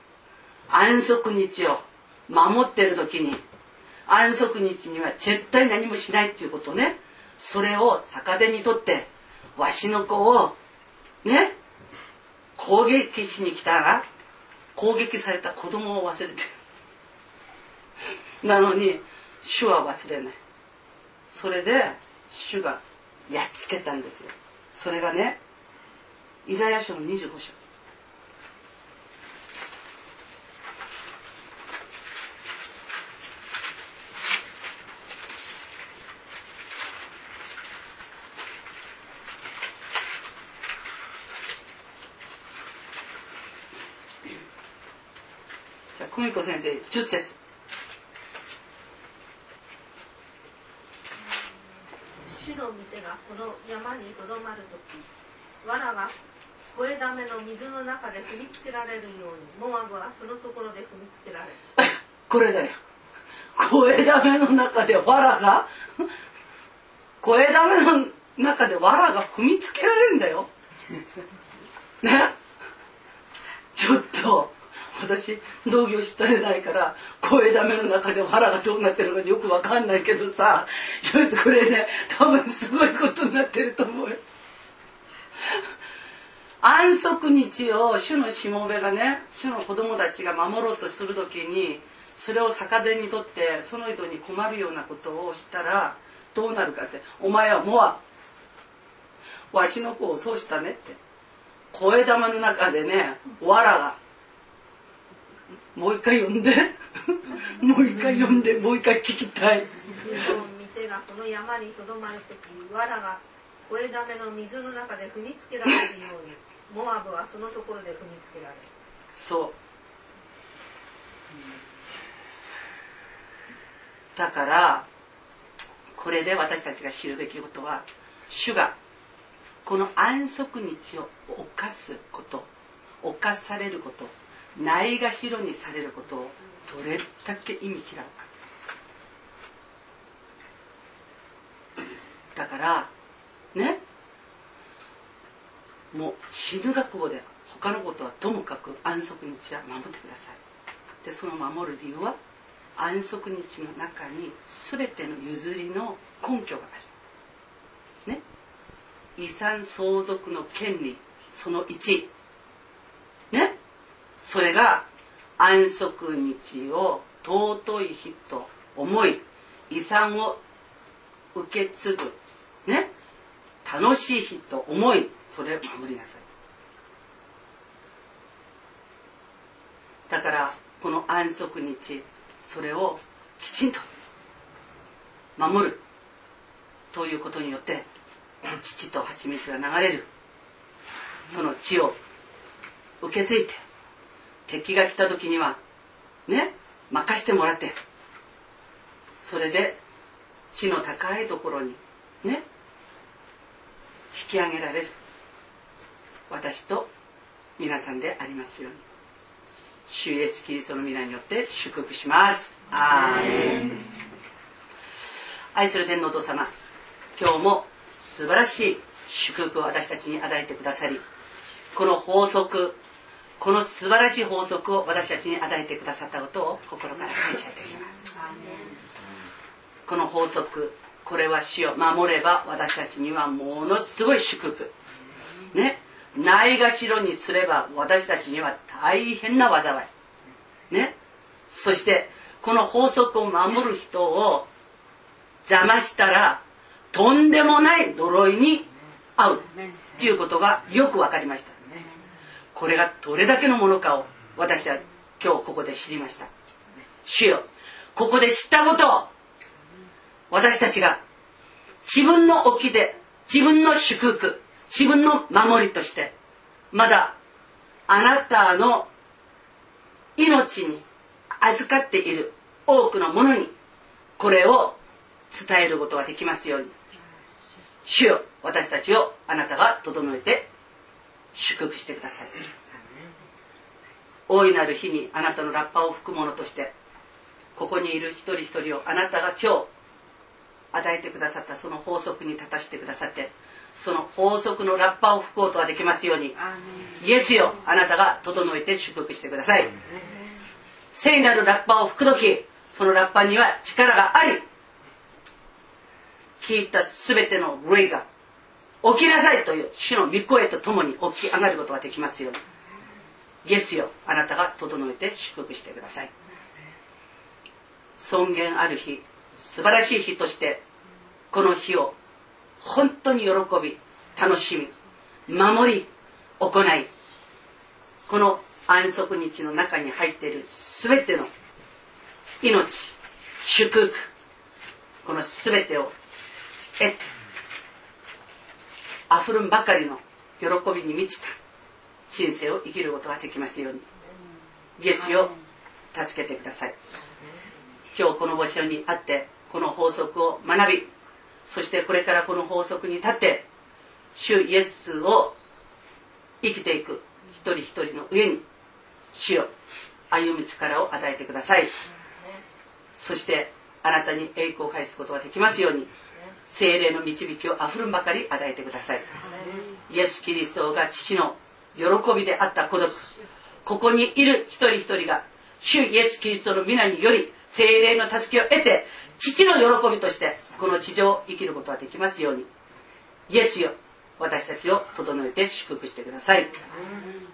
安息日を守ってる時に安息日には絶対何もしないっていうことね。それを逆手にとってわしの子をね。攻撃しに来たら攻撃された子供を忘れてる。なのに主は忘れない。それで主がやっつけたんですよ。それがねイザヤ書の25章。久美子先生10節主の御手がこの山にとどまるとき、藁が声だめの水の中で踏みつけられるように、モアブはそのところで踏みつけられる。これだよ。声だめの中で藁が、声だめの中で藁が踏みつけられるんだよ。ねちょっと、私、農業したれないから、声だめの中で藁がどうなってるのかよくわかんないけどさ、ちょっとこれね、多分すごいことになってると思うよ。安息日を主のしもべがね、主の子供たちが守ろうとするときに、それを逆手にとってその人に困るようなことをしたらどうなるかって「お前はモアわしの子をそうしたね」って声玉の中でねわらがもう一回読んで。もう一回読んでもう一回聞きたい。がこの山にとどまるとき藁が声だめの水の中で踏みつけられるようにモアブはそのところで踏みつけられる。そう。だからこれで私たちが知るべきことは主がこの安息日を犯すこと犯されることないがしろにされることをどれだけ意味嫌うかだからね？もう死ぬ覚悟で他のことはともかく安息日は守ってくださいでその守る理由は安息日の中に全ての譲りの根拠がある。ね？遺産相続の権利、その1。ね？それが安息日を尊い日と思い、遺産を受け継ぐ。ね。楽しい日と思い、それを守りなさい。だから、この安息日、それをきちんと守るということによって父と蜂蜜が流れるその血を受け継いで敵が来た時にはね任してもらって。それで地の高いところにね引き上げられる。私と皆さんでありますように。主イエスキリストの皆によって祝福します。アー愛する天皇お父様今日も素晴らしい祝福を私たちに与えてくださりこの法則この素晴らしい法則を私たちに与えてくださったことを心から感謝いたしますこの法則これは死を守れば私たちにはものすごい祝福ねないがしろにすれば私たちには大変な災い。ね。そして、この法則を守る人を邪魔したら、とんでもない呪いに遭うっていうことがよくわかりました。これがどれだけのものかを私は今日ここで知りました。主よ、ここで知ったことを私たちが自分の沖で自分の祝福自分の守りとしてまだあなたの命に預かっている多くのものにこれを伝えることができますように主よ私たちをあなたが整えて祝福してください。大いなる日にあなたのラッパを吹くものとしてここにいる一人一人をあなたが今日与えてくださったその法則に立たせてくださってその法則のラッパを吹くことができますようにイエスよあなたが整えて祝福してください。聖なるラッパを吹く時そのラッパには力があり聞いた全ての霊が起きなさいという主の御声とともに起き上がることができますように。イエスよあなたが整えて祝福してください。尊厳ある日素晴らしい日としてこの日を本当に喜び楽しみ守り行いこの安息日の中に入っている全ての命祝福この全てを得て溢るんばかりの喜びに満ちた人生を生きることができますように。イエスよ助けてください。今日この場所にあってこの法則を学びそしてこれからこの法則に立って主イエスを生きていく一人一人の上に主よ歩む力を与えてください。そしてあなたに栄光を返すことができますように精霊の導きをあふるんばかり与えてください。イエス・キリストが父の喜びであった孤独。ここにいる一人一人が主イエス・キリストの皆により精霊の助けを得て父の喜びとしてこの地上を生きることができますように。イエスよ私たちを整えて祝福してください。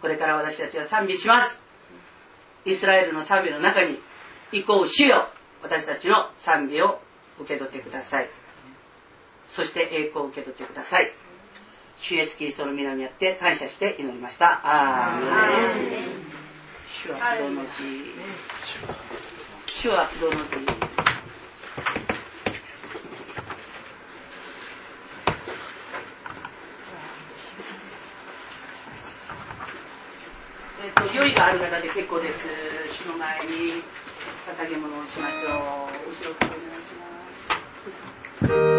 これから私たちは賛美します。イスラエルの賛美の中に行こう主よ私たちの賛美を受け取ってくださいそして栄光を受け取ってください主イエスキリストの皆によって感謝して祈りましたアーメン主は不動の日主は不動の日えっと、酔いがある方で結構です。主の前に捧げ物をしましょう。後ろからお願いします。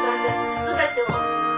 なんですべてを。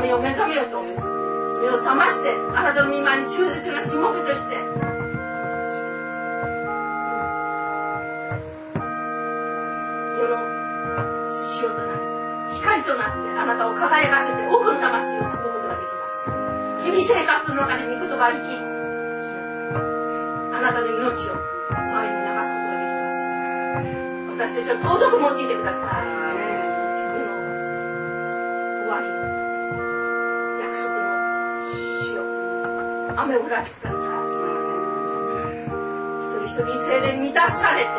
目覚めよう目覚めようと目を覚ましてあなたの御前に忠実なしもべとして。世の塩となり光となってあなたを輝かせて多くの魂を救うことができます。日々生活の中で御言葉を生きあなたの命を周りに流すことができ。ます私たちを尊く用いてください。一人一人精霊に満たされて。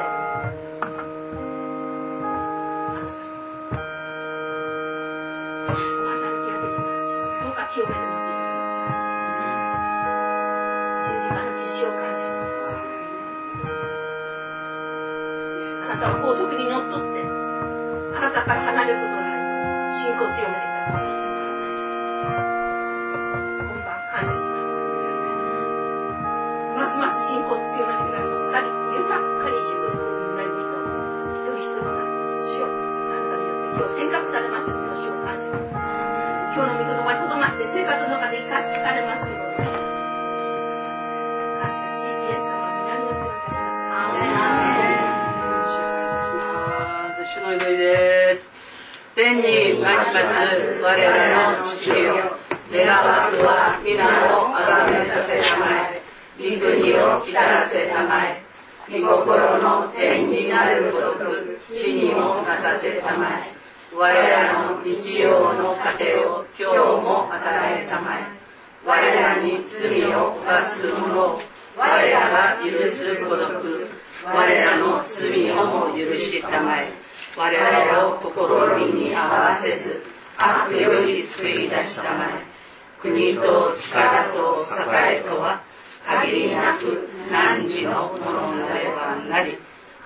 汝のものなればなり。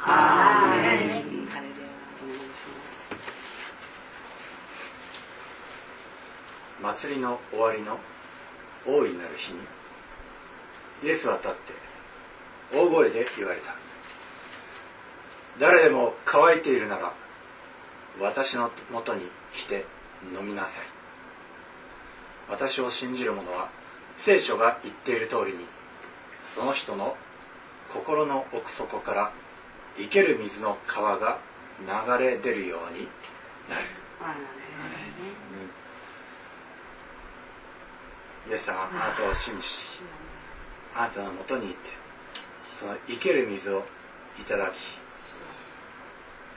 アーメン。祭りの終わりの大いなる日にイエスは立って大声で言われた誰でも乾いているなら私のもとに来て飲みなさい私を信じる者は聖書が言っている通りにその人の心の奥底から生ける水の川が流れ出るようになる。イエス様あなたを信じあなたのもとに行ってその生ける水をいただき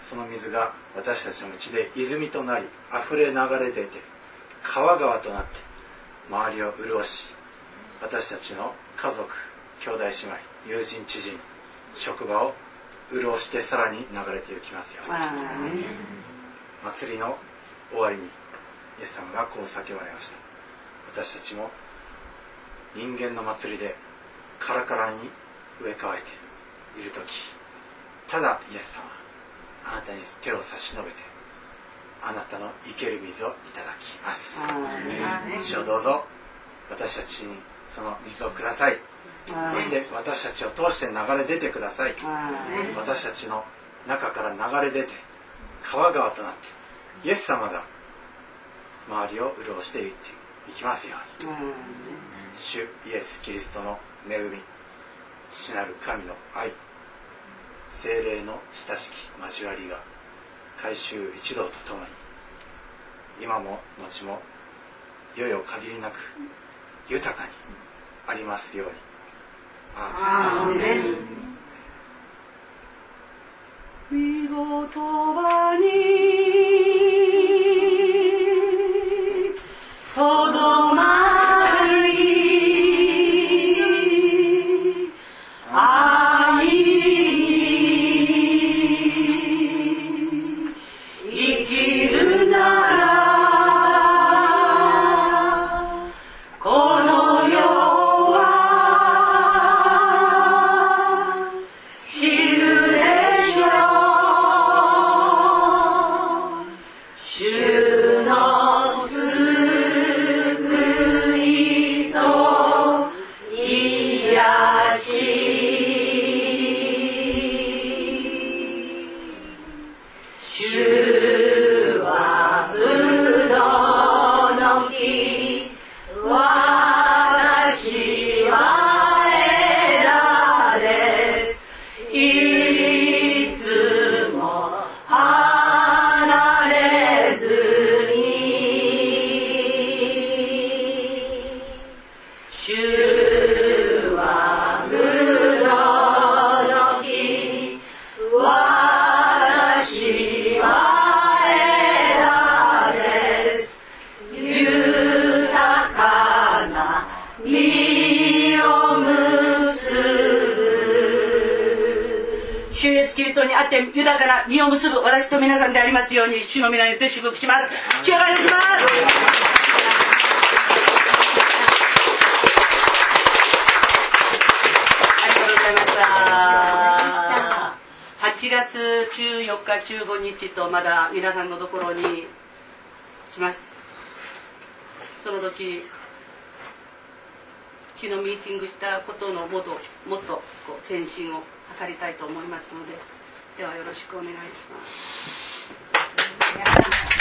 その水が私たちのうちで泉となり溢れ流れ出て川川となって周りを潤し私たちの家族兄弟姉妹友人知人職場を潤してさらに流れていきますように。祭りの終わりにイエス様がこう叫ばれました。私たちも人間の祭りでカラカラに植え替えている時ただイエス様あなたに手を差し伸べてあなたの生ける水をいただきます。主をどうぞ私たちにその水をくださいそして私たちを通して流れ出てください。私たちの中から流れ出て川川となってイエス様が周りを潤していきますように。主イエス・キリストの恵み父なる神の愛精霊の親しき交わりが改宗一同とともに今も後も世々限りなく豊かにありますようにああ、ね。見事場に結ぶ私と皆さんでありますように主の皆によって祝福します主をお願いしますありがとうございました。8月14日、15日とまだ皆さんのところに来ます。その時、昨日ミーティングしたことのもっともっとこう前進を図りたいと思いますので、ではよろしくお願いします。